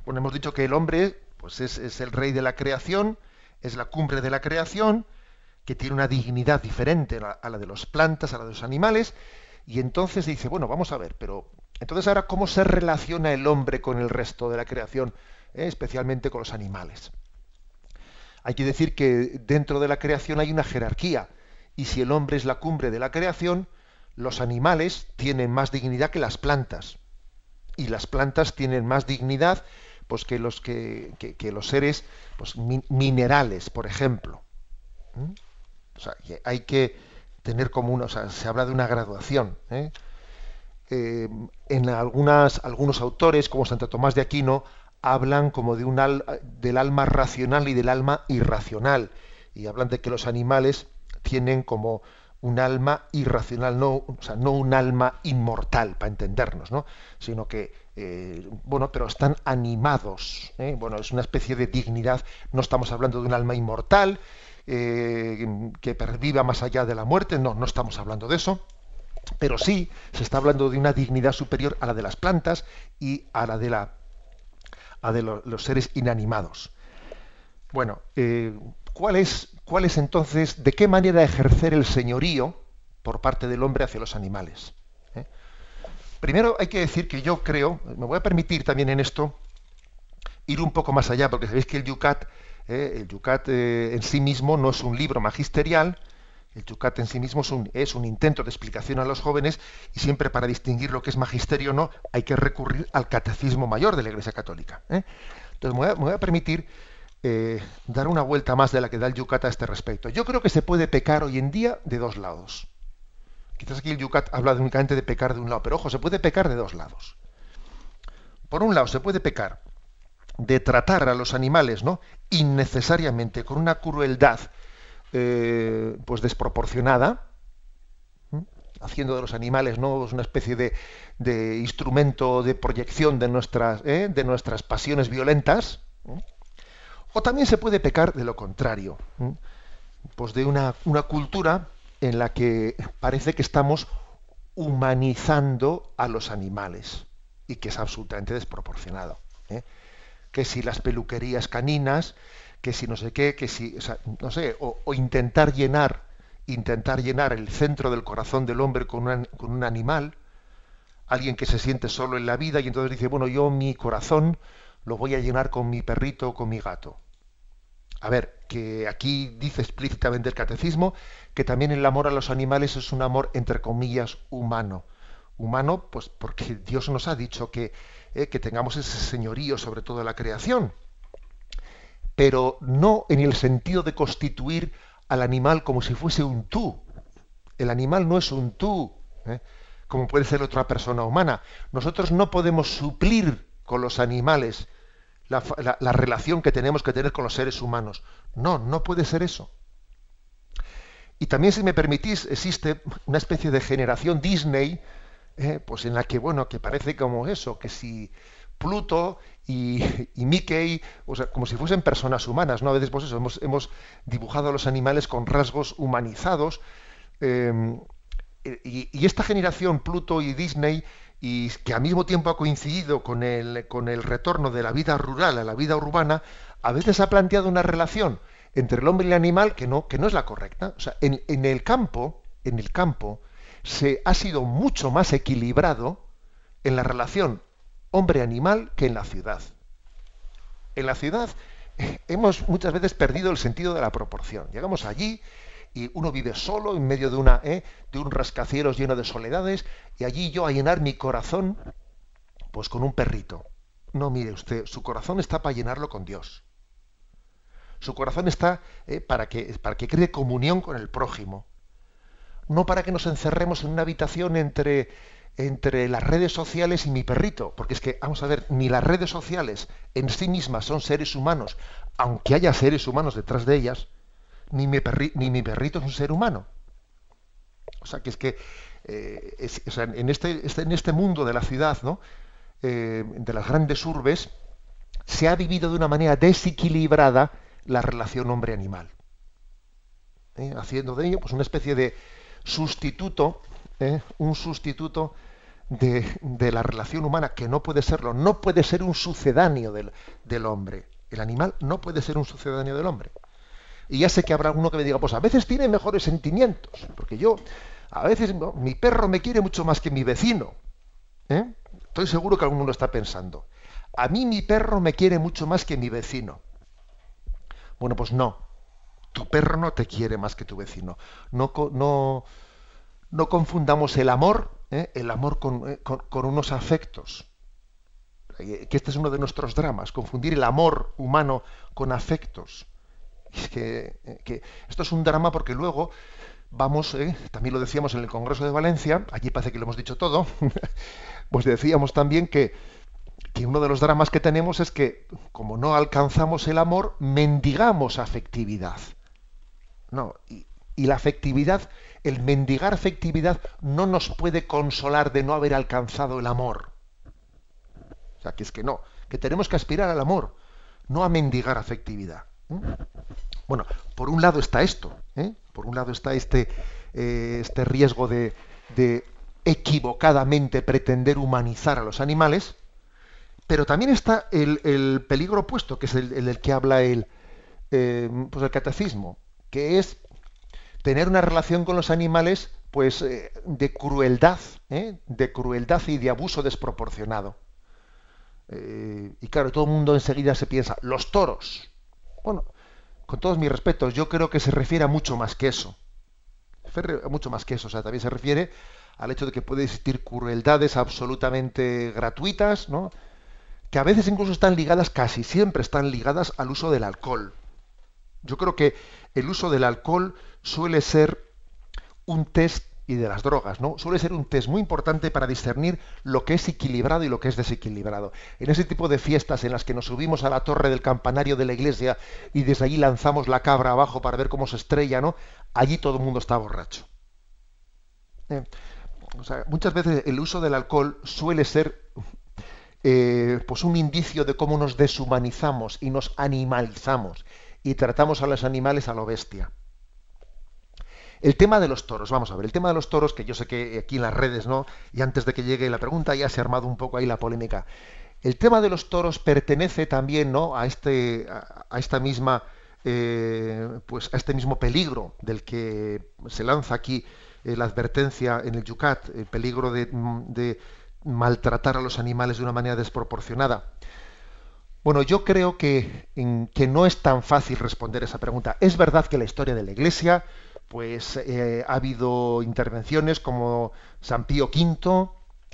bueno, hemos dicho que el hombre pues es, el rey de la creación, es la cumbre de la creación, que tiene una dignidad diferente a la de las plantas, a la de los animales, y entonces dice, bueno, vamos a ver, pero entonces ahora, ¿cómo se relaciona el hombre con el resto de la creación, eh, especialmente con los animales? Hay que decir que dentro de la creación hay una jerarquía y si el hombre es la cumbre de la creación, los animales tienen más dignidad que las plantas. Y las plantas tienen más dignidad pues, que, los, que, los seres pues, minerales, por ejemplo. ¿Mm? O sea, hay que tener como una, o sea, se habla de una graduación. ¿eh? Eh, en algunas, algunos autores, como Santo Tomás de Aquino, hablan como de un del alma racional y del alma irracional. Y hablan de que los animales tienen como un alma irracional, no, o sea, no un alma inmortal, para entendernos, ¿no? sino que, eh, bueno, pero están animados, ¿eh? bueno, es una especie de dignidad, no estamos hablando de un alma inmortal, que perviva más allá de la muerte, no, no estamos hablando de eso, pero sí se está hablando de una dignidad superior a la de las plantas y a la de, la, de los seres inanimados. Bueno, ¿cuál es cuál es entonces, de qué manera ejercer el señorío por parte del hombre hacia los animales. ¿eh? Primero hay que decir que yo creo, me voy a permitir también en esto ir un poco más allá, porque sabéis que el Yucat, ¿eh? el Yucat eh, en sí mismo no es un libro magisterial, el Yucat en sí mismo es un, intento de explicación a los jóvenes y siempre para distinguir lo que es magisterio o no hay que recurrir al catecismo mayor de la Iglesia Católica. Entonces me voy a permitir eh, dar una vuelta más de la que da el Yucat a este respecto. Yo creo que se puede pecar hoy en día de dos lados. Quizás aquí el Yucat habla únicamente de pecar de un lado, pero ojo, se puede pecar de dos lados. por un lado, se puede pecar de tratar a los animales, ¿no? innecesariamente, con una crueldad eh, pues desproporcionada, haciendo de los animales ¿no? una especie de, de instrumento de proyección de nuestras, ¿eh? de nuestras pasiones violentas, o también se puede pecar de lo contrario, pues de una, una cultura en la que parece que estamos humanizando a los animales y que es absolutamente desproporcionado. ¿eh? Que si las peluquerías caninas, que si no sé qué, que si, no sé, o, intentar llenar, intentar llenar el centro del corazón del hombre con, con un animal, alguien que se siente solo en la vida y entonces dice, bueno, yo mi corazón lo voy a llenar con mi perrito o con mi gato. A ver, que aquí dice explícitamente el catecismo que también el amor a los animales es un amor, entre comillas, humano. Humano, pues porque Dios nos ha dicho que, eh, que tengamos ese señorío sobre toda la creación, pero no en el sentido de constituir al animal como si fuese un tú. El animal no es un tú. ¿eh? como puede ser otra persona humana. Nosotros no podemos suplir con los animales la, relación que tenemos que tener con los seres humanos. No, no puede ser eso. Y también, si me permitís, existe una especie de generación Disney, eh, pues en la que, bueno, que parece como eso, que si Pluto y, Mickey, o sea, como si fuesen personas humanas, ¿no? A veces, pues eso, hemos, dibujado a los animales con rasgos humanizados, eh, y, esta generación, Pluto y Disney, y que al mismo tiempo ha coincidido con el, con el retorno de la vida rural a la vida urbana, a veces ha planteado una relación entre el hombre y el animal que no, que no es la correcta. O sea, en, en el campo, en el campo, se ha sido mucho más equilibrado en la relación hombre-animal que en la ciudad. En la ciudad hemos muchas veces perdido el sentido de la proporción. Llegamos allí y uno vive solo en medio de, una, ¿eh? de un rascacielos lleno de soledades y allí yo a llenar mi corazón pues con un perrito. No, mire usted, su corazón está para llenarlo con Dios. Su corazón está ¿eh? para, que, para que cree comunión con el prójimo. No para que nos encerremos en una habitación entre, entre las redes sociales y mi perrito. Porque es que, vamos a ver, ni las redes sociales en sí mismas son seres humanos, aunque haya seres humanos detrás de ellas, ni mi, perrito es un ser humano. O sea, que es que eh, en, este, este, en este mundo de la ciudad, ¿no? Eh, de las grandes urbes, se ha vivido de una manera desequilibrada la relación hombre-animal. ¿eh? Haciendo de ello pues, una especie de sustituto, un sustituto de, la relación humana, que no puede serlo, no puede ser un sucedáneo del, del hombre. El animal no puede ser un sucedáneo del hombre. Y ya sé que habrá uno que me diga, pues a veces tiene mejores sentimientos, porque yo, a veces mi perro me quiere mucho más que mi vecino. ¿eh? Estoy seguro que alguno lo está pensando. A mí mi perro me quiere mucho más que mi vecino. Bueno, pues no. Tu perro no te quiere más que tu vecino. No, no, no confundamos el amor, ¿eh? el amor con, eh, con, con unos afectos. Que este es uno de nuestros dramas, confundir el amor humano con afectos es que, esto es un drama porque luego vamos, eh, también lo decíamos en el Congreso de Valencia, allí parece que lo hemos dicho todo, pues decíamos también que, que uno de los dramas que tenemos es que como no alcanzamos el amor, mendigamos afectividad. No, y, y la afectividad, el mendigar afectividad no nos puede consolar de no haber alcanzado el amor. O sea, que es que no, que tenemos que aspirar al amor, no a mendigar afectividad. Bueno, por un lado está esto, ¿eh? por un lado está este, eh, este riesgo de, equivocadamente pretender humanizar a los animales, pero también está el, peligro opuesto, que es el, el, que habla el, eh, pues el catecismo, que es tener una relación con los animales pues de crueldad, de crueldad y de abuso desproporcionado. y claro, todo el mundo enseguida se piensa, los toros, bueno, con todos mis respetos, yo creo que se refiere a mucho más que eso. Mucho más que eso. O sea, también se refiere al hecho de que puede existir crueldades absolutamente gratuitas, ¿no? que a veces incluso están ligadas, casi siempre están ligadas al uso del alcohol. Yo creo que el uso del alcohol suele ser un test y de las drogas, ¿no? Suele ser un test muy importante para discernir lo que es equilibrado y lo que es desequilibrado. En ese tipo de fiestas en las que nos subimos a la torre del campanario de la iglesia y desde allí lanzamos la cabra abajo para ver cómo se estrella, ¿no? Allí todo el mundo está borracho. Eh, muchas veces el uso del alcohol suele ser eh, pues un indicio de cómo nos deshumanizamos y nos animalizamos y tratamos a los animales a lo bestia. El tema de los toros, vamos a ver, el tema de los toros, que yo sé que aquí en las redes, ¿no? Y antes de que llegue la pregunta ya se ha armado un poco ahí la polémica. El tema de los toros pertenece también, ¿no? A este, a, esta misma, eh, pues a este mismo peligro del que se lanza aquí eh, la advertencia en el Yucat, el peligro de, de maltratar a los animales de una manera desproporcionada. Bueno, yo creo que, que, no es tan fácil responder esa pregunta. Es verdad que la historia de la Iglesia pues eh, ha habido intervenciones como San Pío V,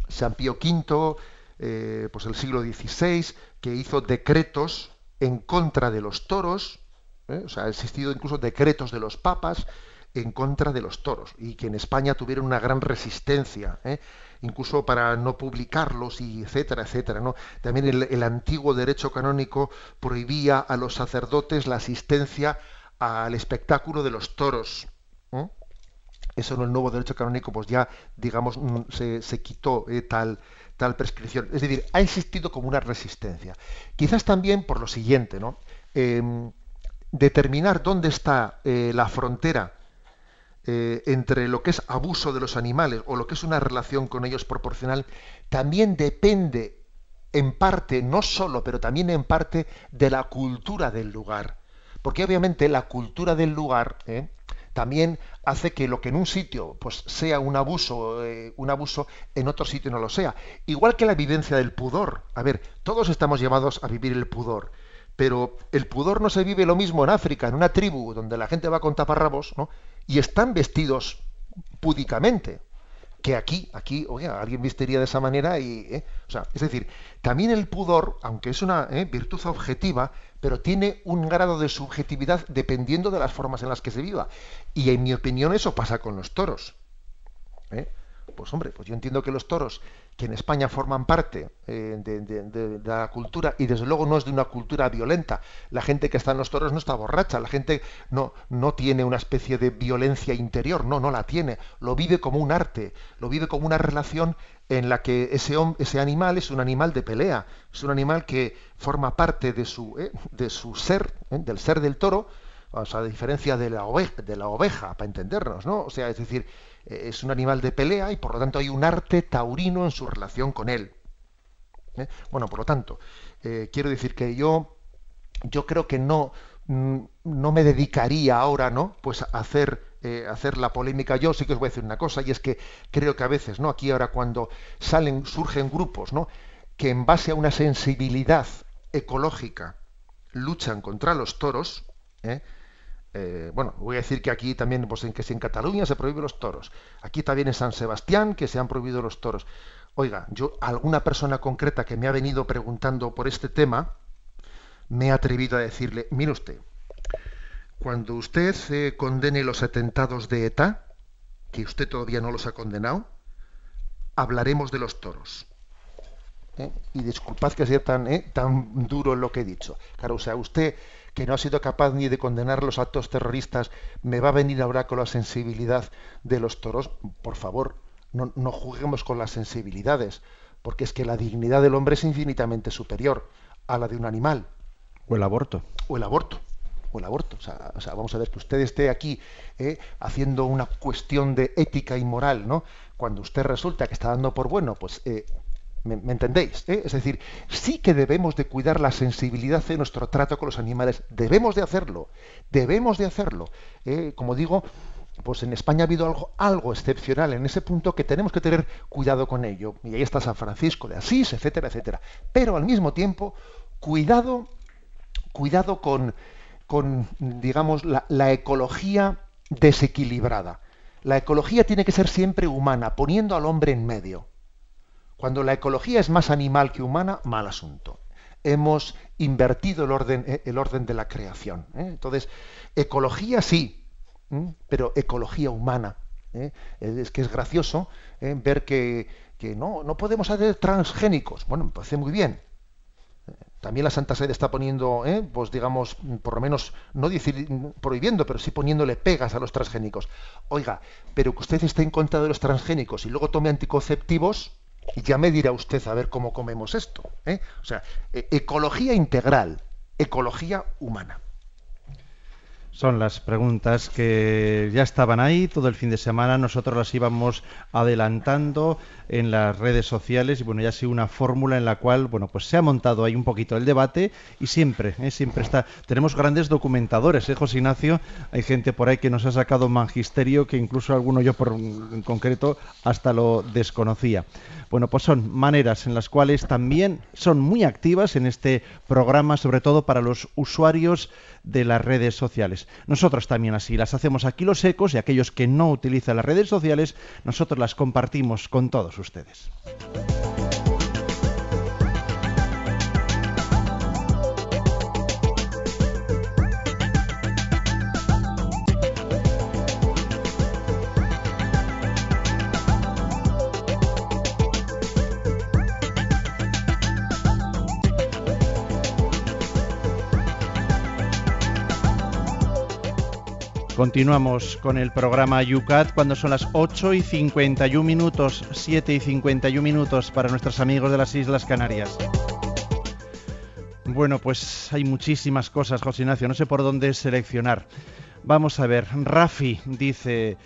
San Pío V, eh, pues el siglo XVI, que hizo decretos en contra de los toros, ¿eh? o sea, ha existido incluso decretos de los papas en contra de los toros, y que en España tuvieron una gran resistencia, incluso para no publicarlos, y etcétera, etcétera. ¿no? También el antiguo derecho canónico prohibía a los sacerdotes la asistencia al espectáculo de los toros. Eso en el nuevo derecho canónico, pues ya, digamos, mm, se, quitó eh, tal, tal prescripción. Es decir, ha existido como una resistencia. Quizás también por lo siguiente, ¿no? Em, determinar dónde está eh, la frontera entre lo que es abuso de los animales o lo que es una relación con ellos proporcional, también depende en parte, no solo, pero también en parte, de la cultura del lugar. Porque obviamente la cultura del lugar, también hace que lo que en un sitio pues, sea un abuso, eh, un abuso, en otro sitio no lo sea. Igual que la vivencia del pudor. A ver, todos estamos llamados a vivir el pudor, pero el pudor no se vive lo mismo en África, en una tribu donde la gente va con taparrabos, ¿no? Y están vestidos púdicamente que aquí, aquí, oye, alguien vistiría de esa manera y, ¿eh? o sea, es decir, también el pudor, aunque es una ¿eh? virtud objetiva, pero tiene un grado de subjetividad dependiendo de las formas en las que se viva. Y en mi opinión eso pasa con los toros. ¿eh? Pues hombre, pues yo entiendo que los toros, que en España forman parte eh, de, la cultura, y desde luego no es de una cultura violenta. La gente que está en los toros no está borracha, la gente no, no tiene una especie de violencia interior, no, no la tiene. Lo vive como un arte, lo vive como una relación en la que ese, ese animal es un animal de pelea, es un animal que forma parte de su, eh, de su ser, eh, del ser del toro, o sea, a diferencia de la, oveja, de la oveja, para entendernos, ¿no? O sea, es decir, es un animal de pelea y por lo tanto hay un arte taurino en su relación con él. Bueno, por lo tanto, quiero decir que yo, yo creo que no, mm, no me dedicaría ahora, ¿no? Pues a hacer eh, hacer la polémica yo, sí que os voy a decir una cosa, y es que creo que a veces, ¿no? Aquí ahora cuando salen, surgen grupos, ¿no? Que en base a una sensibilidad ecológica luchan contra los toros, ¿eh? Eh, bueno, voy a decir que aquí también, pues en que si en Cataluña se prohíben los toros, aquí también en San Sebastián que se han prohibido los toros. Oiga, yo alguna persona concreta que me ha venido preguntando por este tema, me he atrevido a decirle, mire usted, cuando usted condene los atentados de ETA, que usted todavía no los ha condenado, hablaremos de los toros. ¿Eh? Y disculpad que sea tan, eh, tan duro lo que he dicho. Claro, o sea, usted que no ha sido capaz ni de condenar los actos terroristas, me va a venir ahora con la sensibilidad de los toros. Por favor, no, no juguemos con las sensibilidades, porque es que la dignidad del hombre es infinitamente superior a la de un animal. O el aborto. O el aborto o el aborto. O sea, vamos a ver que usted esté aquí eh, haciendo una cuestión de ética y moral, ¿no? Cuando usted resulta que está dando por bueno, pues eh, ¿me, entendéis? Eh? Es decir, sí que debemos de cuidar la sensibilidad de nuestro trato con los animales. Debemos de hacerlo. Debemos de hacerlo. como digo, pues en España ha habido algo, algo excepcional en ese punto que tenemos que tener cuidado con ello. Y ahí está San Francisco de Asís, etcétera, etcétera. Pero al mismo tiempo, cuidado, cuidado con con, digamos, la, ecología desequilibrada. La ecología tiene que ser siempre humana, poniendo al hombre en medio. Cuando la ecología es más animal que humana, mal asunto. Hemos invertido el orden, eh, el orden de la creación. ¿eh? Entonces, ecología sí, pero ecología humana. ¿eh? Es que es gracioso ¿eh? ver que, no, no podemos hacer transgénicos. Bueno, me parece muy bien. También la Santa Sede está poniendo, ¿eh? pues digamos, por lo menos, no decir prohibiendo, pero sí poniéndole pegas a los transgénicos. Oiga, pero que usted esté en contra de los transgénicos y luego tome anticonceptivos, ya me dirá usted a ver cómo comemos esto. ¿eh? O sea, e- ecología integral, ecología humana. Son las preguntas que ya estaban ahí todo el fin de semana. Nosotros las íbamos adelantando en las redes sociales y bueno, ya ha sido una fórmula en la cual, bueno, pues se ha montado ahí un poquito el debate y siempre, ¿eh? siempre está. Tenemos grandes documentadores, ¿eh, José Ignacio? Hay gente por ahí que nos ha sacado magisterio que incluso alguno yo por en concreto hasta lo desconocía. Bueno, pues son maneras en las cuales también son muy activas en este programa, sobre todo para los usuarios de las redes sociales. Nosotros también así las hacemos aquí los ecos y aquellos que no utilizan las redes sociales, nosotros las compartimos con todos ustedes. Continuamos con el programa Yucat cuando son las 8 y 51 minutos, 7 y 51 minutos para nuestros amigos de las Islas Canarias. Bueno, pues hay muchísimas cosas, José Ignacio, no sé por dónde seleccionar. Vamos a ver, Rafi dice,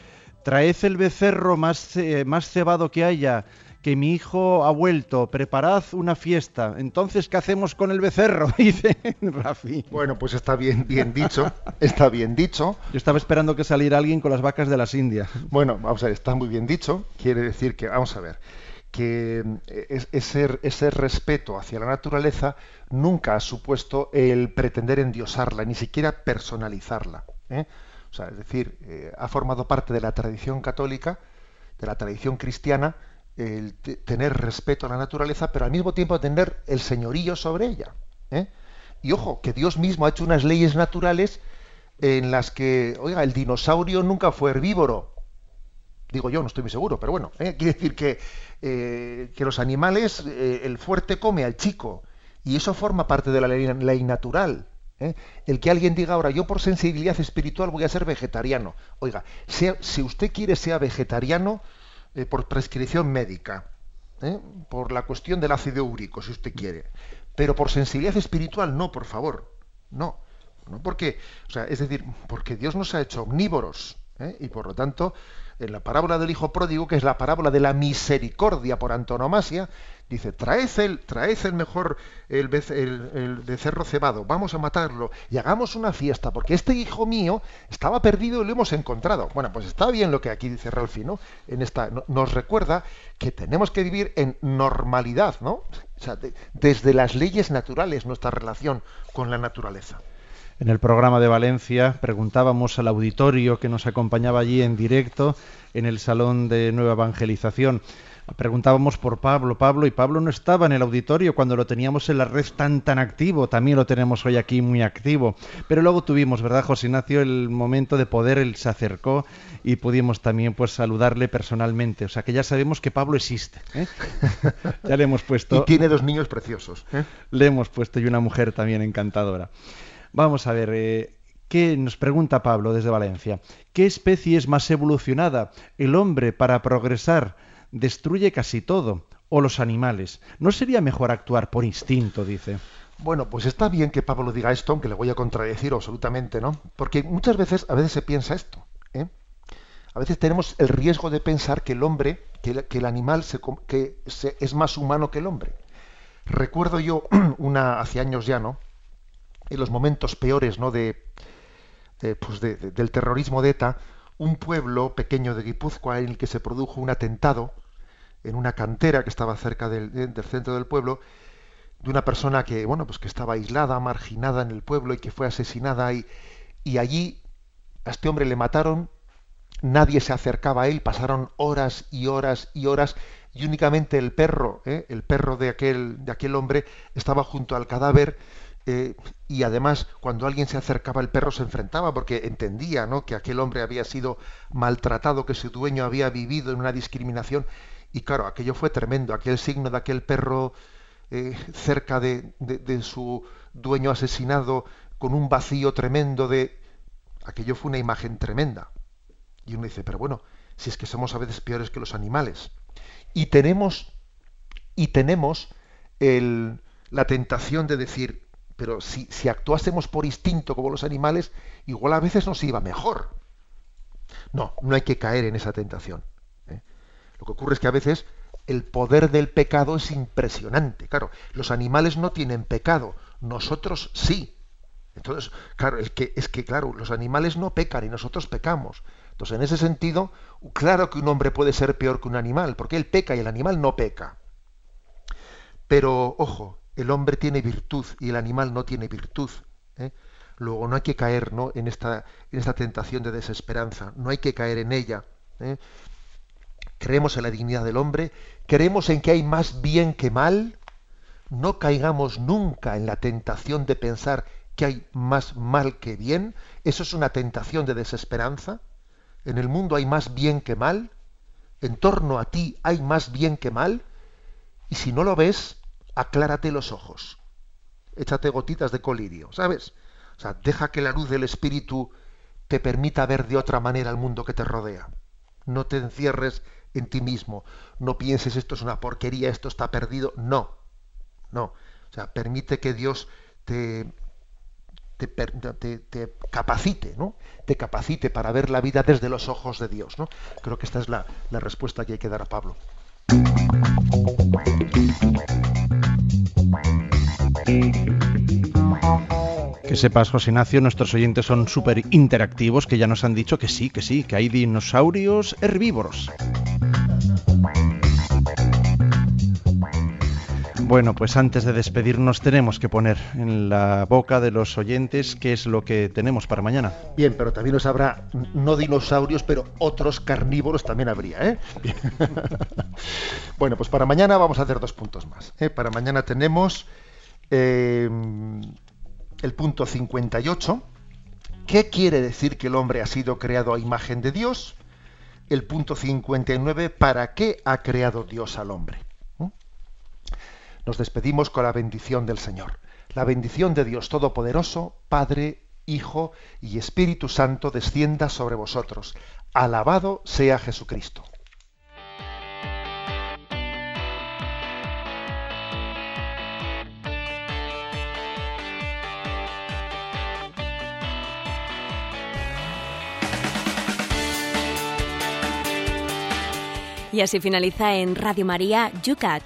traed el becerro más, más cebado que haya, que mi hijo ha vuelto, preparad una fiesta. Entonces, ¿qué hacemos con el becerro? Dice Rafi. Bueno, pues está bien, bien dicho, está bien dicho. Yo estaba esperando que saliera alguien con las vacas de las Indias. Bueno, vamos a ver, está muy bien dicho. Quiere decir que, vamos a ver, que eh, es- ese, ese respeto hacia la naturaleza nunca ha supuesto el pretender endiosarla, ni siquiera personalizarla. ¿eh? O sea, es decir, eh, ha formado parte de la tradición católica, de la tradición cristiana, el te- tener respeto a la naturaleza, pero al mismo tiempo tener el señorío sobre ella. ¿eh? Y ojo, que Dios mismo ha hecho unas leyes naturales en las que, oiga, el dinosaurio nunca fue herbívoro. Digo yo, no estoy muy seguro, pero bueno, ¿eh? quiere decir que, eh, que los animales, eh, el fuerte come al chico, y eso forma parte de la ley, natural. El que alguien diga ahora, yo por sensibilidad espiritual voy a ser vegetariano. Oiga, sea- si usted quiere sea vegetariano eh, por prescripción médica, ¿eh? por la cuestión del ácido úrico, si usted quiere, pero por sensibilidad espiritual no, por favor, no. No porque, o sea, es decir, porque Dios nos ha hecho omnívoros ¿eh? y por lo tanto, en la parábola del hijo pródigo, que es la parábola de la misericordia por antonomasia, dice traed el, el mejor el, bece- el- el becerro cebado, vamos a matarlo y hagamos una fiesta, porque este hijo mío estaba perdido y lo hemos encontrado. Bueno, pues está bien lo que aquí dice Ralfi, ¿no? En esta no- nos recuerda que tenemos que vivir en normalidad, ¿no? O sea, de- desde las leyes naturales nuestra relación con la naturaleza. En el programa de Valencia preguntábamos al auditorio que nos acompañaba allí en directo en el Salón de Nueva Evangelización. Preguntábamos por Pablo, Pablo, y Pablo no estaba en el auditorio cuando lo teníamos en la red tan tan activo, también lo tenemos hoy aquí muy activo. Pero luego tuvimos, ¿verdad, José Ignacio, el momento de poder, él se acercó y pudimos también pues saludarle personalmente. O sea que ya sabemos que Pablo existe. ¿eh? ya le hemos Y puesto tiene dos niños preciosos. ¿eh? le hemos puesto y una mujer también encantadora. Vamos a ver, eh, ¿qué nos pregunta Pablo desde Valencia? ¿Qué especie es más evolucionada? ¿El hombre para progresar destruye casi todo? ¿O los animales? ¿No sería mejor actuar por instinto? Dice. Bueno, pues está bien que Pablo diga esto, aunque le voy a contradecir absolutamente, ¿no? Porque muchas veces, a veces se piensa esto, ¿eh? A veces tenemos el riesgo de pensar que el hombre, que el, que el animal se que se- es más humano que el hombre. Recuerdo yo una hace años ya, ¿no? En los momentos peores, ¿no? De, de, pues de- del terrorismo de ETA, un pueblo pequeño de Guipúzcoa en el que se produjo un atentado en una cantera que estaba cerca del, centro del pueblo de una persona que bueno pues que estaba aislada marginada en el pueblo y que fue asesinada y, y allí a este hombre le mataron nadie se acercaba a él pasaron horas y horas y horas y únicamente el perro ¿eh? el perro de aquel de aquel hombre estaba junto al cadáver eh, y además cuando alguien se acercaba el perro se enfrentaba porque entendía ¿no? que aquel hombre había sido maltratado, que su dueño había vivido en una discriminación y claro, aquello fue tremendo, aquel signo de aquel perro eh, cerca de, su dueño asesinado con un vacío tremendo de... Aquello fue una imagen tremenda. Y uno dice, pero bueno, si es que somos a veces peores que los animales. Y tenemos, y tenemos el, la tentación de decir, pero si actuásemos por instinto como los animales, igual a veces nos iba mejor. No, no hay que caer en esa tentación. Lo que ocurre es que a veces el poder del pecado es impresionante. Claro, los animales no tienen pecado, nosotros sí. Entonces, claro, el que, es que, claro, los animales no pecan y nosotros pecamos. Entonces, en ese sentido, claro que un hombre puede ser peor que un animal, porque él peca y el animal no peca. Pero, ojo, el hombre tiene virtud y el animal no tiene virtud. ¿eh? Luego no hay que caer ¿no? en, esta, en esta tentación de desesperanza, no hay que caer en ella. ¿eh? Creemos en la dignidad del hombre, creemos en que hay más bien que mal, no caigamos nunca en la tentación de pensar que hay más mal que bien, eso es una tentación de desesperanza. En el mundo hay más bien que mal, en torno a ti hay más bien que mal, y si no lo ves, aclárate los ojos, échate gotitas de colirio, ¿sabes? O sea, deja que la luz del Espíritu te permita ver de otra manera el mundo que te rodea. No te encierres en ti mismo, no pienses esto es una porquería, esto está perdido, no, no. O sea, permite que Dios te, te, te, capacite, ¿no? Te capacite para ver la vida desde los ojos de Dios, ¿no? Creo que esta es la, la respuesta que hay que dar a Pablo. Que sepas, José Ignacio, nuestros oyentes son súper interactivos, que ya nos han dicho que sí, que sí, que hay dinosaurios herbívoros. Bueno, pues antes de despedirnos tenemos que poner en la boca de los oyentes qué es lo que tenemos para mañana. Bien, pero también nos habrá no dinosaurios, pero otros carnívoros también habría, ¿eh? bueno, pues para mañana vamos a hacer dos puntos más. ¿eh? Para mañana tenemos eh, el punto 58. ¿Qué quiere decir que el hombre ha sido creado a imagen de Dios? El punto 59. ¿Para qué ha creado Dios al hombre? Nos despedimos con la bendición del Señor. La bendición de Dios Todopoderoso, Padre, Hijo y Espíritu Santo descienda sobre vosotros. Alabado sea Jesucristo. Y así finaliza en Radio María Yucat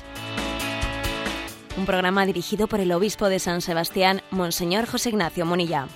un programa dirigido por el obispo de San Sebastián, Monseñor José Ignacio Monilla.